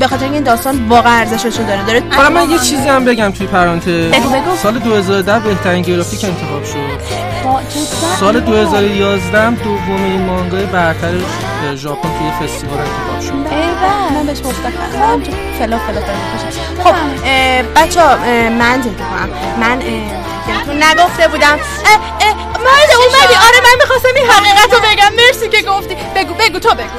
به خاطر اینکه این داستان واقعا ارزششو داره. داره حالا من یه چیزی هم بگم توی پرانتز. سال 2010 بهترین گرافیک انتخاب شد. سال 2011 هم دومین مانگای برتر ژاپن توی فستیوال انتخاب شد. من بهش مفتخرم فلا فلا فلا خوشم خب بچه ها من زنده کنم من نگفته بودم. اه، اه، مرد اومدی. آره من می‌خواستم این حقیقت رو بگم. مرسی که گفتی. بگو بگو تو بگو.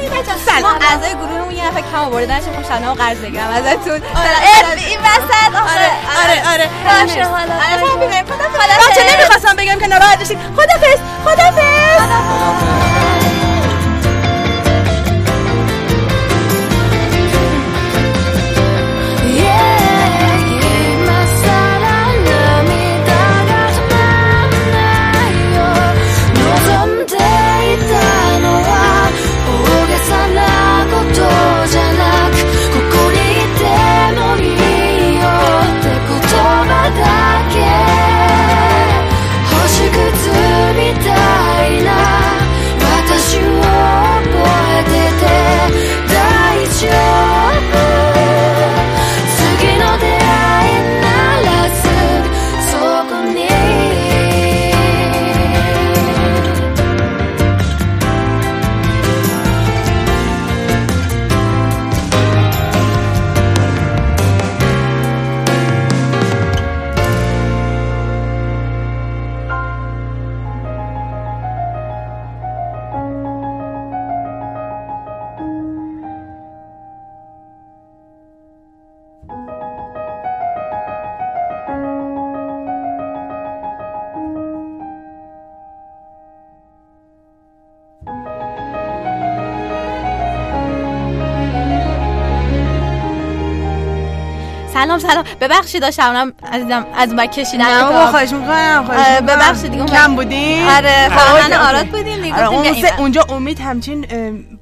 سلام خوبی بچه سلام. ما اعضای گروهمون یه نفر کم آورده نشه خوشنه و قرض بگیرم ازتون اه، این وسط آره آره آره باشه حالا آره باشه. فهمیدم. خدافظ. خدافظ. بچه نمی‌خواستم بگم که ناراحت بشید خدافظ خدافظ سلام سلام. ببخشید داشتم عزیزم از اون کشیدن نه خواهش می‌کنم خواهش می‌کنم. ببخشید دیگه کم بودین آره آره، فرهن اوکی. آراد بودیم دیگه آره اون اونجا امید همچین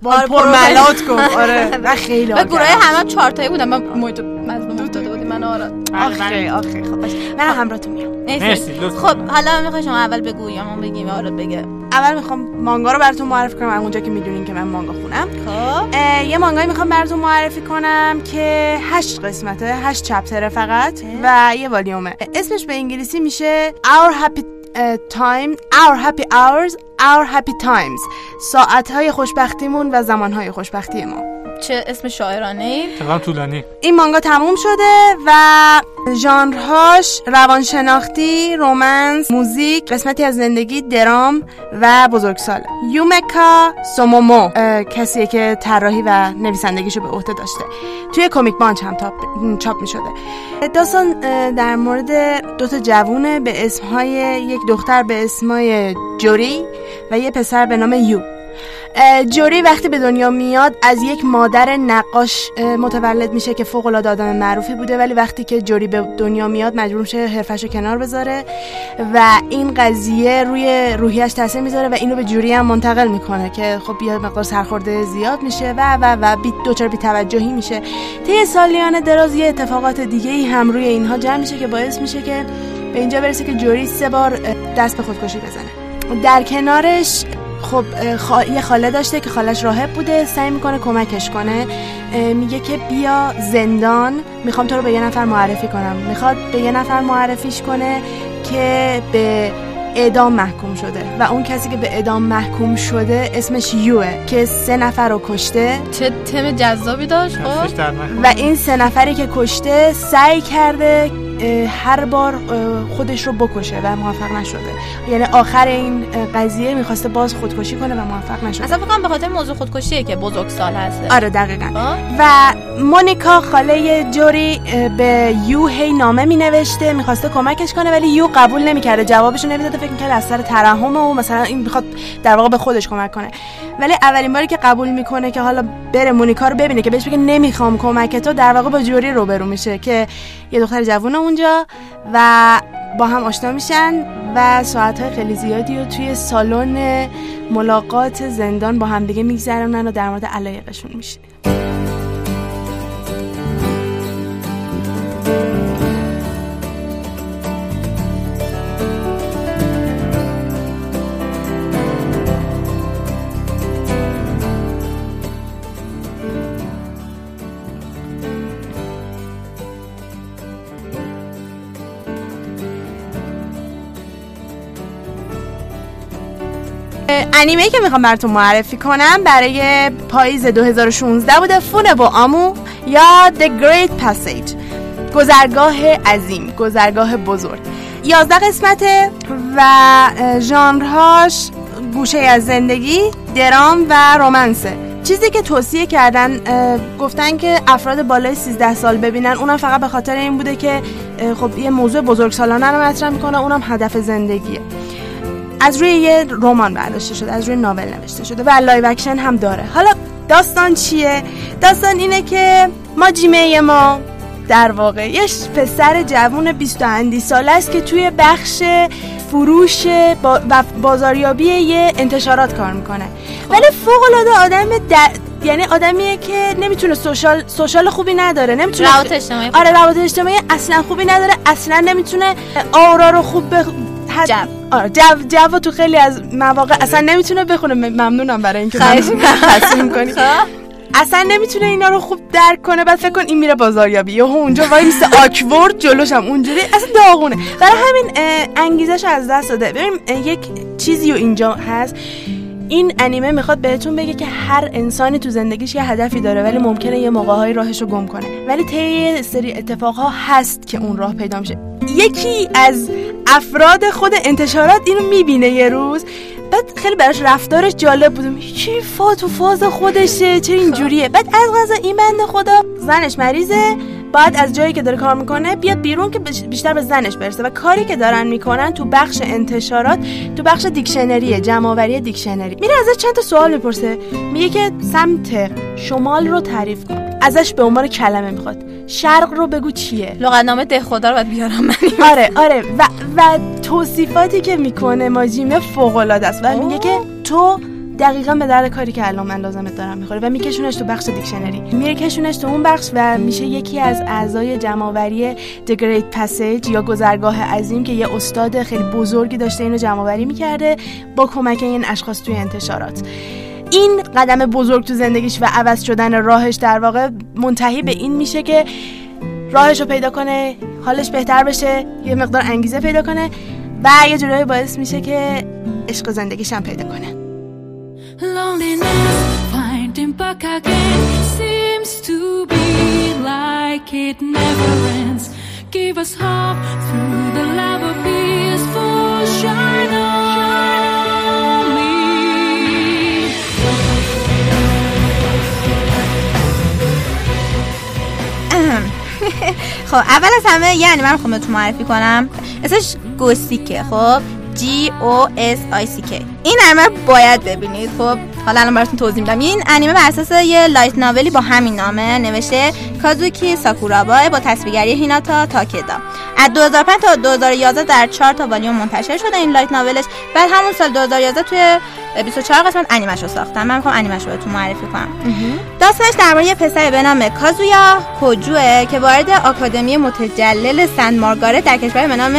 با آره، پرملات گفت. آره و خیلی و حال گروه. همه چهار تایی بودن. من محیط مظلوم داده بودیم من آراد. آخه آخه خب باشه. من همراهتون میام. خب حالا می‌خوای شما اول بگو یا من بگیم آراد بگه؟ اول می‌خوام مانگا رو براتون معرفی کنم. اونجا که می‌دونین که من مانگا خونم. خب. یه مانگایی می‌خوام براتون معرفی کنم که هشت قسمته هشت چپتره فقط و یه والیومه. اسمش به انگلیسی میشه Our Happy Time Our Happy Hours Our Happy Times. ساعتهای خوشبختیمون و زمانهای خوشبختی ما. چه اسم شاعرانه ای طولانی این مانگا تموم شده و ژانرهاش روانشناختی، رومنس، موزیک، قسمتی از زندگی، درام و بزرگساله. یومکا سومومو کسیه که طراحی و نویسندگیشو به عهده داشته. توی کمیک بانچ هم تاپ چاپ می شده. داستان در مورد دوتا جوونه به اسمهای یک دختر به اسمای جوری و یه پسر به نام یو جوری وقتی به دنیا میاد از یک مادر نقاش متولد میشه که فوق العاده آدم معروفی بوده ولی وقتی که جوری به دنیا میاد مجبور میشه حرفشو کنار بذاره و این قضیه روی روحیش تاثیر می‌ذاره و اینو به جوری هم منتقل می‌کنه که خب یه مقدار سرخورده زیاد میشه و و و بی دچار بی‌توجهی میشه. طی سالیان دراز یه اتفاقات دیگه ای هم روی اینها جمع میشه که باعث میشه که به اینجا برسه که جوری سه بار دست به خودکشی بزنه. در کنارش خب خا... یه خاله داشته که خالش راهب بوده سعی می‌کنه کمکش کنه. میگه که بیا زندان می‌خوام تو رو به یه نفر معرفی کنم. می‌خواد به یه نفر معرفیش کنه که به اعدام محکوم شده. و اون کسی که به اعدام محکوم شده اسمش یوه که سه نفر رو کشته. چه تم جذابی داشت خب؟ و این سه نفری که کشته سعی کرده هر بار خودش رو بکشه و موفق نشده. یعنی آخر این قضیه می‌خواسته باز خودکشی کنه و موفق نشده. اصلا فکر کنم به خاطر موضوع خودکشیه که بزرگسال هست آره دقیقا. خب. و مونیکا خاله جوری به یو هی نامه می نوشته می‌خواسته کمکش کنه ولی یو قبول نمی‌کرده. جوابشو نمی‌داده فکر می‌کرد از سر ترحم و مثلا این می‌خواد در واقع به خودش کمک کنه. ولی اولین باری که قبول می‌کنه که حالا بره مونیکا رو ببینه که بهش بگه نمی‌خوام کمک تو در واقع با جوری روبرو میشه که یه دختر جوون اونجا و با هم آشنا میشن و ساعتهای خیلی زیادی رو توی سالن ملاقات زندان با همدیگه میگذرونن و در مورد علایقشون میشه انیمه که می‌خوام براتون معرفی کنم برای پاییز 2016 بوده فونه با آمو یا The Great Passage. گذرگاه عظیم گذرگاه بزرگ. 11 قسمته و ژانرهاش گوشه از زندگی درام و رومنسه چیزی که توصیه کردن گفتن که افراد بالای 13 سال ببینن اونم فقط به خاطر این بوده که خب یه موضوع بزرگسالانه رو مطرح می‌کنه اونم هدف زندگیه. از روی یه رمان برداشته شده از روی novel نوشته شده و live action هم داره. حالا داستان چیه؟ داستان اینه که ما جیمه ما در واقع یه پسر جوون 20 اندی ساله است که توی بخش فروش با و بازاریابی یه انتشارات کار می‌کنه. ولی فوق العاده آدم در یعنی آدمیه که نمی‌تونه social social خوبی نداره نمی‌تونه روابط اجتماعی آره روابط اجتماعی اصلا خوبی نداره اصلا نمی‌تونه آرا رو خوب بخ... حد- جو. آره جو جو تو خیلی از مواقع اصلا نمی‌تونه بخونه. ممنونم برای اینکه تصمیم کنی. اصلا نمی‌تونه اینا رو خوب درک کنه. بعد فکر کن این میره بازاریابی. یهو اونجا وای مثل آکورد جلوشم اونجوری. اصلا داغونه. برای همین انگیزش از دست داده. ببین یک چیزی و اینجا هست. این انیمه می‌خواد بهتون بگه که هر انسانی تو زندگیش یه هدفی داره ولی ممکنه یه موقعهایی راهش رو گم کنه. ولی طی سری اتفاقها هست که اون راه پیدا میشه. یکی از افراد خود انتشارات اینو می‌بینه یه روز. بعد خیلی براش رفتارش جالب بود. چی فا تو فاز خودشه چه اینجوریه. بعد از غذا این بنده خدا زنش مریضه. باید از جایی که داره کار می‌کنه بیاد بیرون که بیشتر به زنش برسه. و کاری که دارن می‌کنن تو بخش انتشارات تو بخش دیکشنریه جمعآوری دیکشنری. میره ازش چند تا سوال می‌پرسه. میگه که سمت شمال رو تعریف کن. ازش به عنوان کلمه می‌خواد. شرق رو بگو چیه؟ لغتنامه ده خدا رو باید بیارم. من آره آره. و و توصیفاتی که می‌کنه ماجیمه فوق العاده است و میگه که تو دقیقا به درد کاری که الان من لازمت دارم می‌خوره و میکشونش تو بخش دیکشنری. میره کشونش تو اون بخش و میشه یکی از اعضای جمعآوری The Great Passage یا گذرگاه عظیم که یه استاد خیلی بزرگی داشته اینو جمعآوری می‌کرده با کمک این اشخاص توی انتشارات. این قدم بزرگ تو زندگیش و عوض شدن راهش در واقع منتهی به این میشه که راهش رو پیدا کنه حالش بهتر بشه یه مقدار انگیزه پیدا کنه و یه جورایی باعث میشه که عشق زندگیش هم پیدا کنه. خب اول از همه یعنی من می‌خوام تو معرفی کنم. اصلاش گوسیکه خب G O S I C K. این انیمه باید ببینید. خب حالا الان براتون توضیح میدم. این انیمه بر اساس یه light novel ی با همین نامه نوشته کازوکی ساکورابا با تصویرگری هیناتا تاکدا از 2005 تا 2011 در 4 تا والیوم منتشر شده این light novel ش. بعد همون سال 2011 توی 24 قسمت انیمش رو ساختن من می‌خوام انیمش رو بهتون معرفی کنم. داستانش درباره یه پسر به نام کازویا کوجوه که وارد آکادمی متجلل سن مارگارت در کشور به نام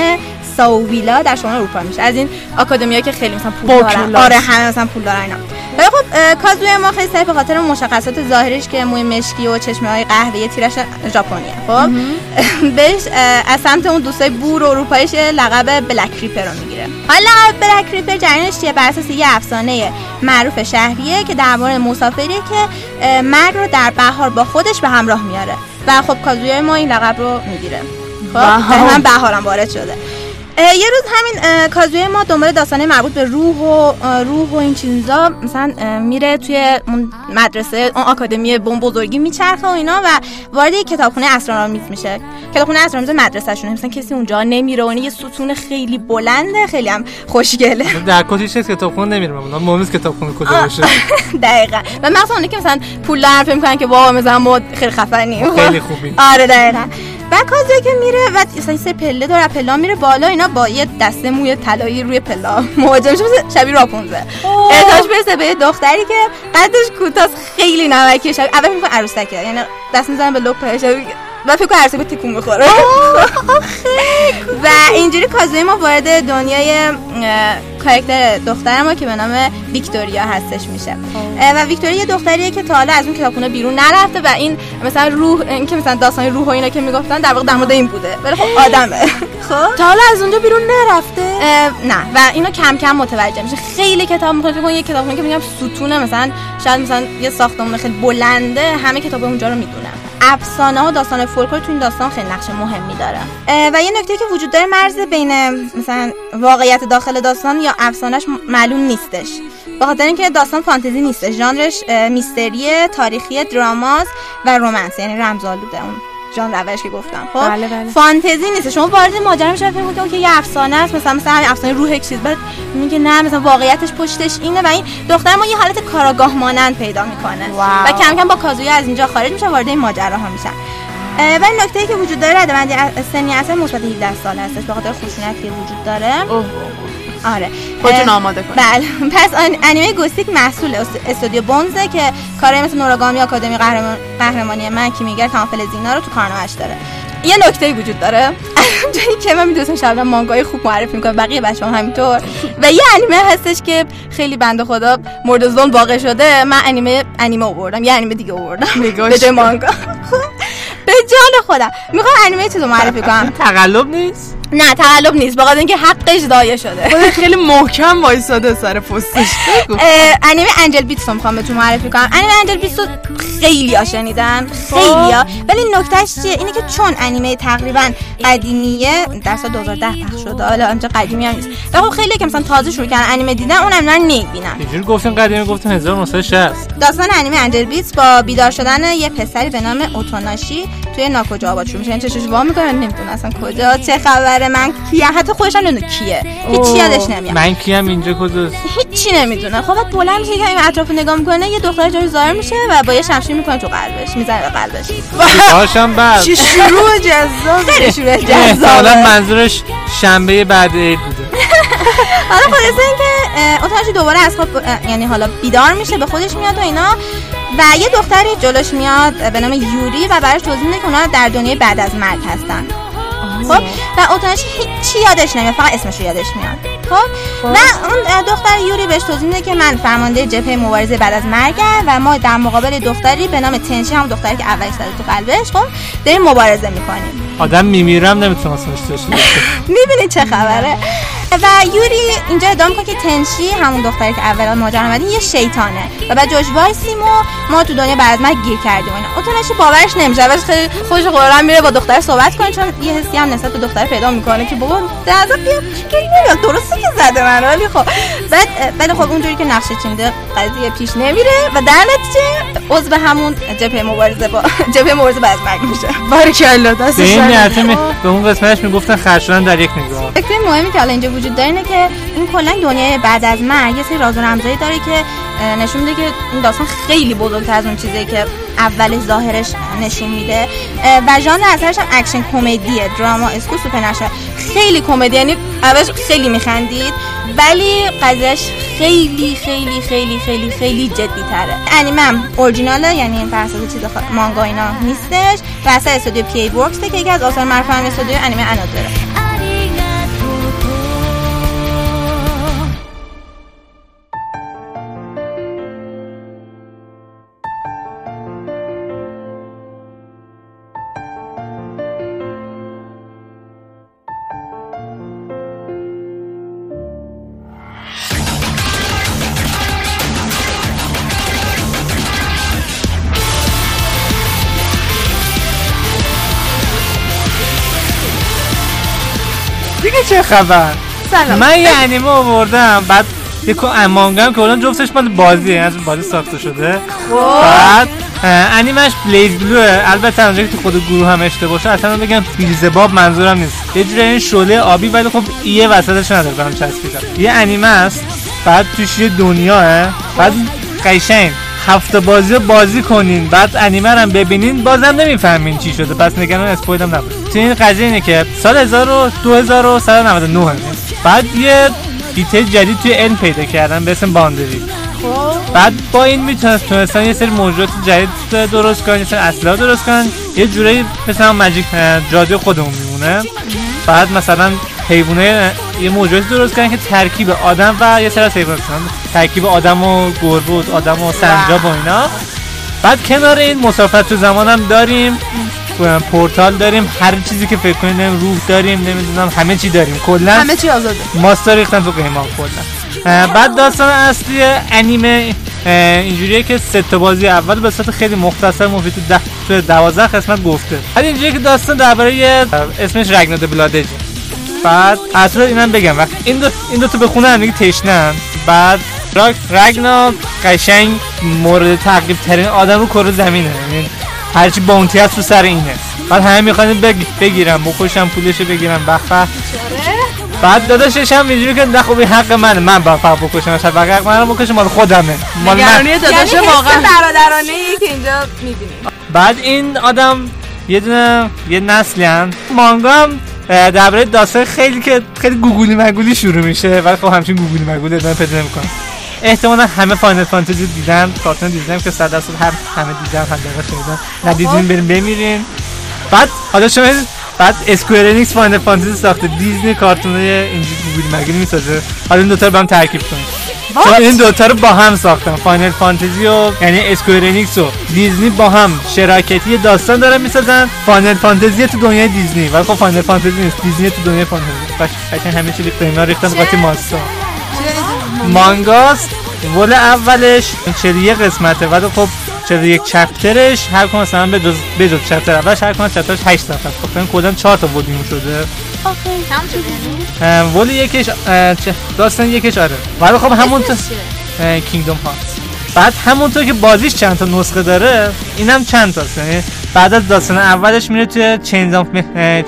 ساویلا در شمال اروپا میشه. از این آکادمیا که خیلی مثلا پول دارن. آره همه مثلا پول دارن اینا. ولی خب اه، کازویا ما خیلی سعی به خاطر مشخصات ظاهریش که موی مشکی و چشمه های قهوه‌ای تیرش ژاپنیه خب؟ بهش از سمت اون دوستای بور اروپاییش یه لقب بلک ریپر رو می‌گیره. حالا لقب بلک ریپر جریانش چیه؟ بر اساس یه افسانه معروف شهریه که درباره مسافریه که اه، مرگ رو در بهار با خودش به همراه میاره. و خب کازویا ما این لقب رو می‌گیره. خب. هم بهارم وارد شده. یه روز همین کازوی ما دنبال داستانه مربوط به روح و روح و این چیزا مثلا میره توی اون مدرسه اون آکادمی بم بزرگی میچرخه و اینا و وارد یه کتابخونه اسرارآمیز میشه. کتابخونه اسرارآمیز مدرسه شونه مثلا کسی اونجا نمیره و یه ستون خیلی بلنده خیلی هم خوشگله. در کتیش نیست کتابخونه نمیرم من مهم نیست کتابخونه کجا باشه. دقیقا. و مثلا اونایی که مثلا پول دارن فکر می‌کنن که بابا مثلا ما خیلی خفنیم. خیلی خوبی. آره دقیقا. و کازوی که میره و سری پله داره پلا میره بالا اینا با یه دسته موی طلایی روی پلا مواجه میشه شبیه راپونزل احتاج برسه به یه دختری که قدش کوتاست خیلی نمکیه. شبیه اول می‌کنه عروسکه یعنی دست می‌زنه به لپش و فکر کنم عروسک تکون می‌خوره. و اینجوری کازوی ما وارد دنیای اه، کاراکتر دختر ما که به نام ویکتوریا هستش میشه. اه، و ویکتوریا یه دختریه که تا حالا از اون کتابخونه بیرون نرفته و این مثلا روح این که مثلا داستان روح و اینا که می‌گفتن در واقع در مورد این بوده. ولی خب آدمه. خب. تا حالا از اونجا بیرون نرفته؟ نه. و اینو کم کم متوجه میشه. خیلی کتاب می‌خونه. فکر کن یه کتابخونه که میگم ستونه مثلا شاید مثلا یه ساختمون خیلی بلنده همه کتاب اونجا رو می‌دونن. افسانه و داستان فولکلور تو این داستان خیلی نقش مهمی داره. و یه نکته که وجود داره مرز بین مثلا واقعیت داخل داستان یا افسانهش معلوم نیستش. به خاطر اینکه داستان فانتزی نیستش. ژانرش میستری تاریخی دراماز و رومنس یعنی رمزآلوده اون. ژانر اولش که گفتم. خب؟ بله، بله. فانتزی نیست. شما وارد ماجرا میشه فکر می‌کنید که یه افسانه است مثلا مثلا همین افسانه روح یک چیز. بعد میگه نه مثلا واقعیتش پشتش اینه و این دختر ما یه حالت کاراگاه مانند پیدا می‌کنه. واو. و کم کم با کازویا از اینجا خارج میشه وارد این ماجراها میشن. اه، و این نکته ای که وجود داره ردبندی از- سنی اصلا مثبت 17 ساله هستش به خاطر خشونتی که وجود داره. آره. خودتون آماده کنید. بله. پس انیمه گوستیک محصول است- استودیو بونزه که کارهای مثل نوراگامی آکادمی قهرمان قهرمانی من کیمیگر تمافل زینا رو تو کارنامه‌اش داره. یه نکته وجود داره. جایی که من می‌دونستم شبنم مانگای خوب معرفی می‌کنم بقیه بچه هم همینطور. و یه انیمه هستش که خیلی بنده خدا مورد ظلم واقع شده. من انیمه انیمه آوردم. یه انیمه دیگه آوردم. به جای مانگا. به جان خودم. می‌خوام انیمه چیزو معرفی کنم. تقلب نیست؟ نه تقلب نیست بخاطر اینکه حقش ضایع شده. خودت خیلی محکم وایساده سر پستش انیمه انجل بیتس رو می‌خوام بهتون معرفی کنم. انیمه انجل بیتس رو خیلی ها شنیدن خیلی ها. ولی نکتهش چیه؟ اینه که چون انیمه تقریبا قدیمیه در سال 2010 پخش شده حالا آنجا قدیمی هم نیست. و خب خیلی که مثلا تازه شروع کردن انیمه دیدن اون انیمه رو نمی‌بینن اینجوری گفتین قدیمی گفتین 1960 داستان انیمه انجل بیتس با بیدار شدن یه پسری به نام اوتوناشی توی ناکجا آباد شروع میشه. یعنی چشش وا می‌کنه؟ نمی‌دونه. اصلا کجا؟ چه خبره؟ من کیه؟ حتی خودش هم نمی‌دونه کیه. هیچ یادش نمیاد. من کیم اینجا کجاست؟ هیچی نمی‌دونه. خب بعد بلند میشه که این اطراف نگاه می‌کنه یه دختر جایی ظاهر میشه و با یه شمشیر می‌کنه تو قلبش. می‌زنه به قلبش. هاشم بعد؟ چه شروع جذاب. خیلی شروع احتمالا جذابه منظورش شنبه بعد عید بوده. حالا خلاصه اینکه اوتانشی دوباره از خواب یعنی حالا بیدار میشه به خودش میاد و اینا. و یه دختری جلوش میاد به نام یوری و براش توضیح میده که اونا در دنیای بعد از مرگ هستن. خب؟ و اوتانشی هیچی یادش نمیاد فقط اسمش رو یادش میاد. خب؟ و اون دختر یوری بهش توضیح میده که من فرمانده جبهه مبارزه بعد از مرگم و ما در مقابل دختری به نام تنشی هم دختری که اولش زده تو قلبش خب؟ داریم مبارزه می‌کنیم. آدم میمیرم نمی‌تونم اسمش می‌بینید چه خبره؟ و یوری اینجا ادام کنه که تنشی همون دختری که اولا ماجرا اومدین یه شیطانه. و بعد جوش وایسیم و ما تو دنیا بعد از مرگ گیر کردیم اینا. اتونشی باورش نمیشه. اولش خیلی خوش قرارم میره با دختر صحبت کنه چون یه حسی هم نسبت به دختر پیدا می‌کنه که بابا در بیا که نمیاد درسته که زده من ولی خب. بعد ولی خب اونجوری که نقشه چینده قضیه پیش نمیره و در نتیجه عضو همون جبهه مبارزه با جبهه مبارزه بعد مرگ میشه. باریکلا به دستش این می- به اون قسمتش می‌گفتن خرشدن در یک نگاه fact مهمی که حالا اینجا وجود داره اینه که این کلا دنیای بعد از مرگ یه سری راز و رمزایی داره که نشون میده که این داستان خیلی بزرگتر از اون چیزی که اول ظاهرش نشون میده. و ژانر اثرش هم اکشن کمدیه دراما school supernatural خیلی کمدی یعنی اولش خیلی میخندید ولی قضیهش خیلی خیلی خیلی خیلی خیلی جدی تره انیمه هم اورجیناله یعنی بر اساس چیز مانگا اینا نیستش. و اثر استودیو پی ای ورکس که یکی از آثار هم استودیو انیمه اناد داره خبر. سلام. من یه انیمه آوردم بعد یه کو امانگم که الان جفتش مال بازیه از بازی ساخته شده. بعد انیمش بلیز بلوه البته اونجا که تو خود گروه هم اشتباه باشه اصلا بگم بیلزباب منظورم نیست. یه جوری این شعله آبی ولی خب ایه وسطش نداره برام چسبیدم. یه انیمه است بعد توش یه دنیاه بعد قشنگ هفته بازی بازی کنین. بعد انیمه رو هم ببینین بازم نمی‌فهمین چی شده. پس نگران اسپویل هم نباش تو این قضیه اینه که سال 1000 و 2199 بعد یه دیتیل جدید توی ان پیدا کردن به اسم باندری بعد با این می‌تونست تونستن یه سری موجودات جدید درست کنن یه سری اسلحه درست کنن. یه جورایی مثل هم ماجیک اه، جادو خودمون میمونه. بعد مثلا حیوانه یه موجوداتی درست کردن که ترکیب آدم و یه سری از حیوانات. مثلا ترکیب آدم و گربه آدم و سنجاب و اینا. بعد کنار این مسافت تو زمان هم داریم. پورتال داریم هر چیزی که فکر کنید داریم، روح داریم نمی‌دونم همه چی داریم. کلا همه چی آزاده ماستر ریختن تو قیمام کلا. بعد داستان اصلی انیمه اینجوریه که سه تا بازی اول به صورت خیلی مختصر مفید تو ده تو 12 قسمت گفته. بعد اینجوریه که داستان درباره اسمش رگناد بلادج بعد اصلا اینم بگم وقتی این دو این دو تا بخونه هم دیگه تشنن. بعد راگ رگنا قشنگ مورد تعقیب ترین آدم رو کره زمینه. یعنی هرچی باونتی هست رو سر اینه. بعد همه می‌خوان بگ... بگیرم بخوشم پولشو بگیرم بخ بعد داداشش هم اینجوری که نه خب این حق منه من باید فقط بکشم. اصلا بقیه حق منو بکشم مال خودمه. مال من. نگرانی داداش یعنی واقعا. برادرانه ای که اینجا می‌بینیم بعد این آدم یه دونه یه نسلی هم مانگا هم درباره داستان خیلی که خیلی گوگولی مگولی شروع میشه. ولی خب همچین گوگولی مگولی ادامه پیدا نمی‌کنه. احتمالا همه Final Fantasy دیدن کارتون دیدن که صد درصد هم همه دیدن حداقل شنیدن ندیدین بریم بمیرین. بعد حالا شما بعد Square Enix Final Fantasy ساخته. دیزنی کارتونای اینجوری گوگولی مگولی می‌سازه حالا این دوتا رو با هم ترکیب کنیم. چون این دوتا رو با هم ساختن. Final Fantasy و یعنی Square Enix و دیزنی با هم شراکتی داستان دارن می‌سازن. Final Fantasy تو دنیای دیزنی ولی خب Final Fantasy نیست. دیزنی تو دنیای فانتزی قشنگ همه چی ریختن ریختن قاطی ماستا مانگاست. ول اولش. 41 قسمته. ولی خب 41 چپترش هر کدوم مثلا به جز به جز چپتر اولش هر از چپترش 8 صفحه است. خب کلا 4 تا ولوم شده. ولی چه داستان یکش آره. ولی خب همون تو کینگدom هارت بعد همونطور که بازیش چند تا نسخه داره اینم چند تاست. یعنی بعد از داستان اولش میره توی چین آف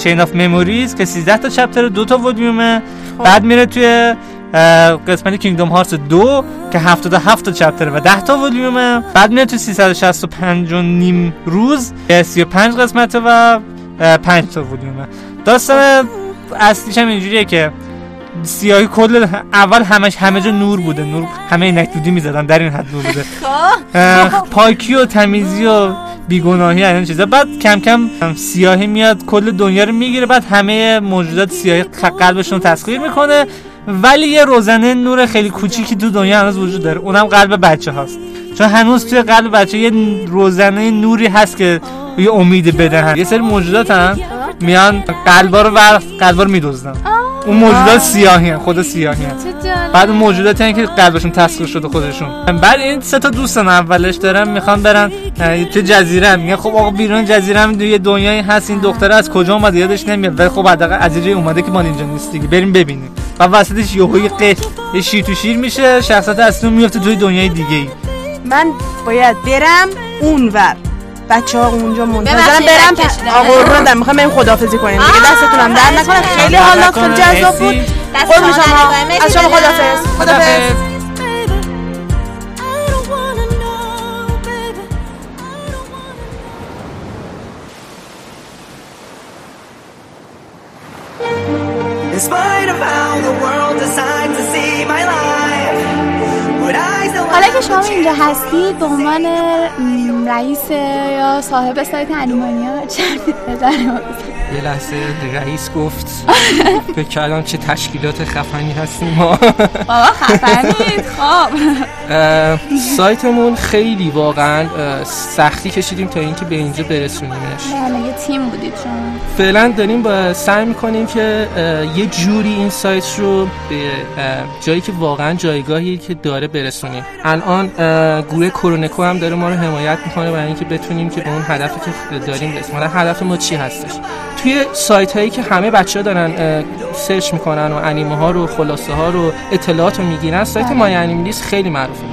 Chain of Memories که 13 تا chapter دو تا ولومه بعد میره توی قسمت Kingdom Hearts دو که 77 تا chapter و 10 تا ولومه بعد میره توی 365 و نیم روز. که 35 قسمته و 5 تا ولومه داستان اصلیش هم اینجوریه که سیاهی کل اول همش همه جا نور بوده. نور همه عینک دودی می‌زدن. در این حد نور بوده. اه، پاکی و تمیزی و بیگناهی این چیزا. بعد کم کم سیاهی میاد کل دنیا رو می‌گیره. بعد همه موجودات سیاهی قلبشون تسخیر می‌کنه. ولی یه روزنه نور خیلی کوچیکی تو دنیا هنوز وجود داره. اونم قلب بچه هاست. چون هنوز توی قلب بچه یه روزنه نوری هست که یه امید بدهن. یه سری موجودات هم میان قلبا رو ور قلبا رو میدزدن. اون موجودات سیاهی هن. خود سیاهی هن. بعد اون موجودات هن که قلبشون تسخیر شده خودشون. بعد این سه تا دوستان اولش دارن می‌خوان برن تو جزیره میگن خب آقا بیرون جزیره هم یه دنیایی هست این دختره از کجا اومده؟ یادش نمیاد. ولی خب حداقل از جایی اومده که ما اینجا نیست دیگه بریم ببینیم. و وسطش یهو یه قه یه شیر تو شیر میشه شخصیت اصلی میفته توی دنیای دیگه ای من باید برم اونور بچه ها اونجا منتظرم برم. آقا دارم می‌خوام بریم خدافزی کنیم. دیگه دستتونم درد نکنه. خیلی حالات خیلی جذاب بود. در نکنه. از شما خدافز خدافز اینجا هستید به عنوان رئیس یا صاحب سایت انیمانیا بزنید؟ یه لحظه رئیس گفت. به کلام چه تشکیلات خفنی هستیم ما. بابا خفنید خب. سایتمون خیلی واقعا سختی کشیدیم تا اینکه به اینجا برسونیمش. بله یه تیم بودید شما. فعلا داریم با سعی می‌کنیم که یه جوری این سایت رو به جایی که واقعا جایگاهی که داره برسونیم. الان گروه کرونکو هم داره ما رو حمایت می‌کنه برای اینکه بتونیم که به اون هدفی که داریم برسیم. حالا هدف ما چی هستش؟ توی سایت هایی که همه بچه ها دارن سرچ می‌کنن و انیمه ها رو خلاصه ها رو اطلاعات رو می‌گیرن سایت مای انیمه لیست خیلی معروفه.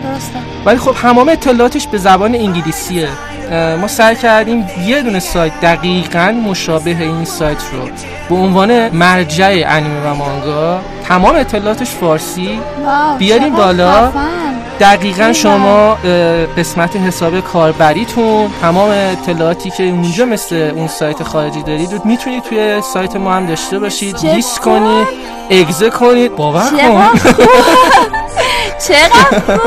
ولی خب همه اطلاعاتش به زبان انگلیسیه. ما سعی کردیم یه دونه سایت دقیقا مشابه این سایت رو به عنوان مرجع انیمه و مانگا تمام اطلاعاتش فارسی بیاریم بالا. دقیقا شما قسمت حساب کاربریتون تمام اطلاعاتی که اونجا مثل اون سایت خارجی دارید رو می‌تونید توی سایت ما هم داشته باشید؟ لیست کنید اگزه کنید. باور کن. چقدر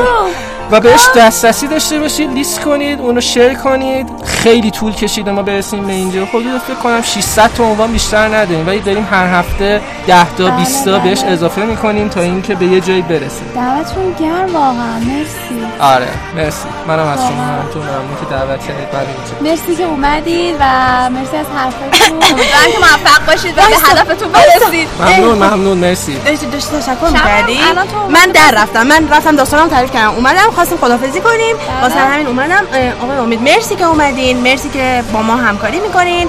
و بهش دسترسی داشته باشید لیست کنید اونو شیر کنید. خیلی طول کشید ما برسیم به اینجا. حدود فکر کنم 600 تا عنوان بیشتر نداریم ولی داریم هر هفته 10 تا 20 تا بله. بهش اضافه می‌کنیم تا اینکه به یه جایی برسیم. دعوتتون گرم واقعا. مرسی. آره مرسی. منم از شما همتون ممنون که دعوت کردید. برای اینجا. مرسی که اومدید و مرسی از حرفاتون. امیدوارم که موفق باشید و به هدفتون برسید. ممنون ممنون. مرسی. داشتی داشتی تشکر می‌کردی؟ من در رفتم. من رفتم داستانم تعریف کردم. اومدم خواستیم خدافزی کنیم. واسه همین اومدم. آقای امید مرسی که مرسی که با ما همکاری می‌کنین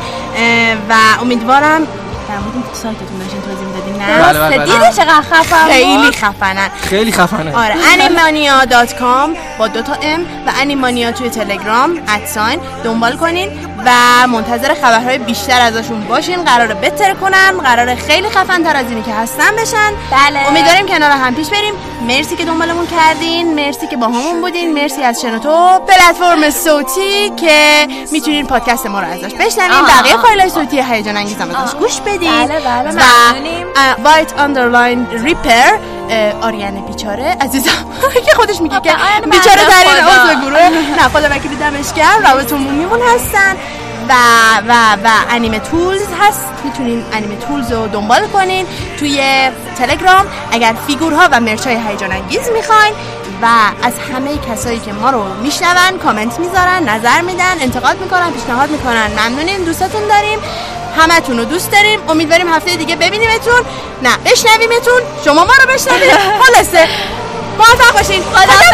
و امیدوارم در مورد اینکه سایتتون داشتین توضیح می‌دادین نه؟ بله، بله، بله. دیدی چقدر خفن خیلی؟ خفنن. خیلی خفنه. آره animania.com با دو تا ام و انیمانیا توی تلگرام ادساین. دنبال کنین. و منتظر خبرهای بیشتر ازشون باشین. قراره بتر کنن. قراره خیلی خفن تر از اینی که هستن بشن. بله. امیدواریم کنار هم پیش بریم. مرسی که دنبالمون کردین. مرسی که باهامون بودین. مرسی از شنوتو پلتفرم صوتی که می‌تونین پادکست ما رو ازش بشنوین. بقیه فایل صوتی هیجان انگیز هم ازش گوش بدین. بله، بله، ممنونیم. White underline Reaper آریان بیچاره. عزیزم. که خودش میگه که بیچاره ترین خدا. عضو گروه. نه خدا وکیلی دمش گرم. رابط عمومیمون هستن. و و و انیمه Tools هست. می‌تونین انیمه Tools رو دنبال کنین توی تلگرام اگر فیگورها و مرچای هیجان انگیز می‌خواین و از همه کسایی که ما رو میشنون کامنت می‌ذارن نظر میدن انتقاد می‌کنن پیشنهاد می‌کنن ممنونیم. دوستاتون داریم. همتون رو دوست داریم. امیدواریم هفته دیگه ببینیمتون. نه بشنویمتون. شما ما رو بشنوید. خلاصه. موفق باشین. خدافظ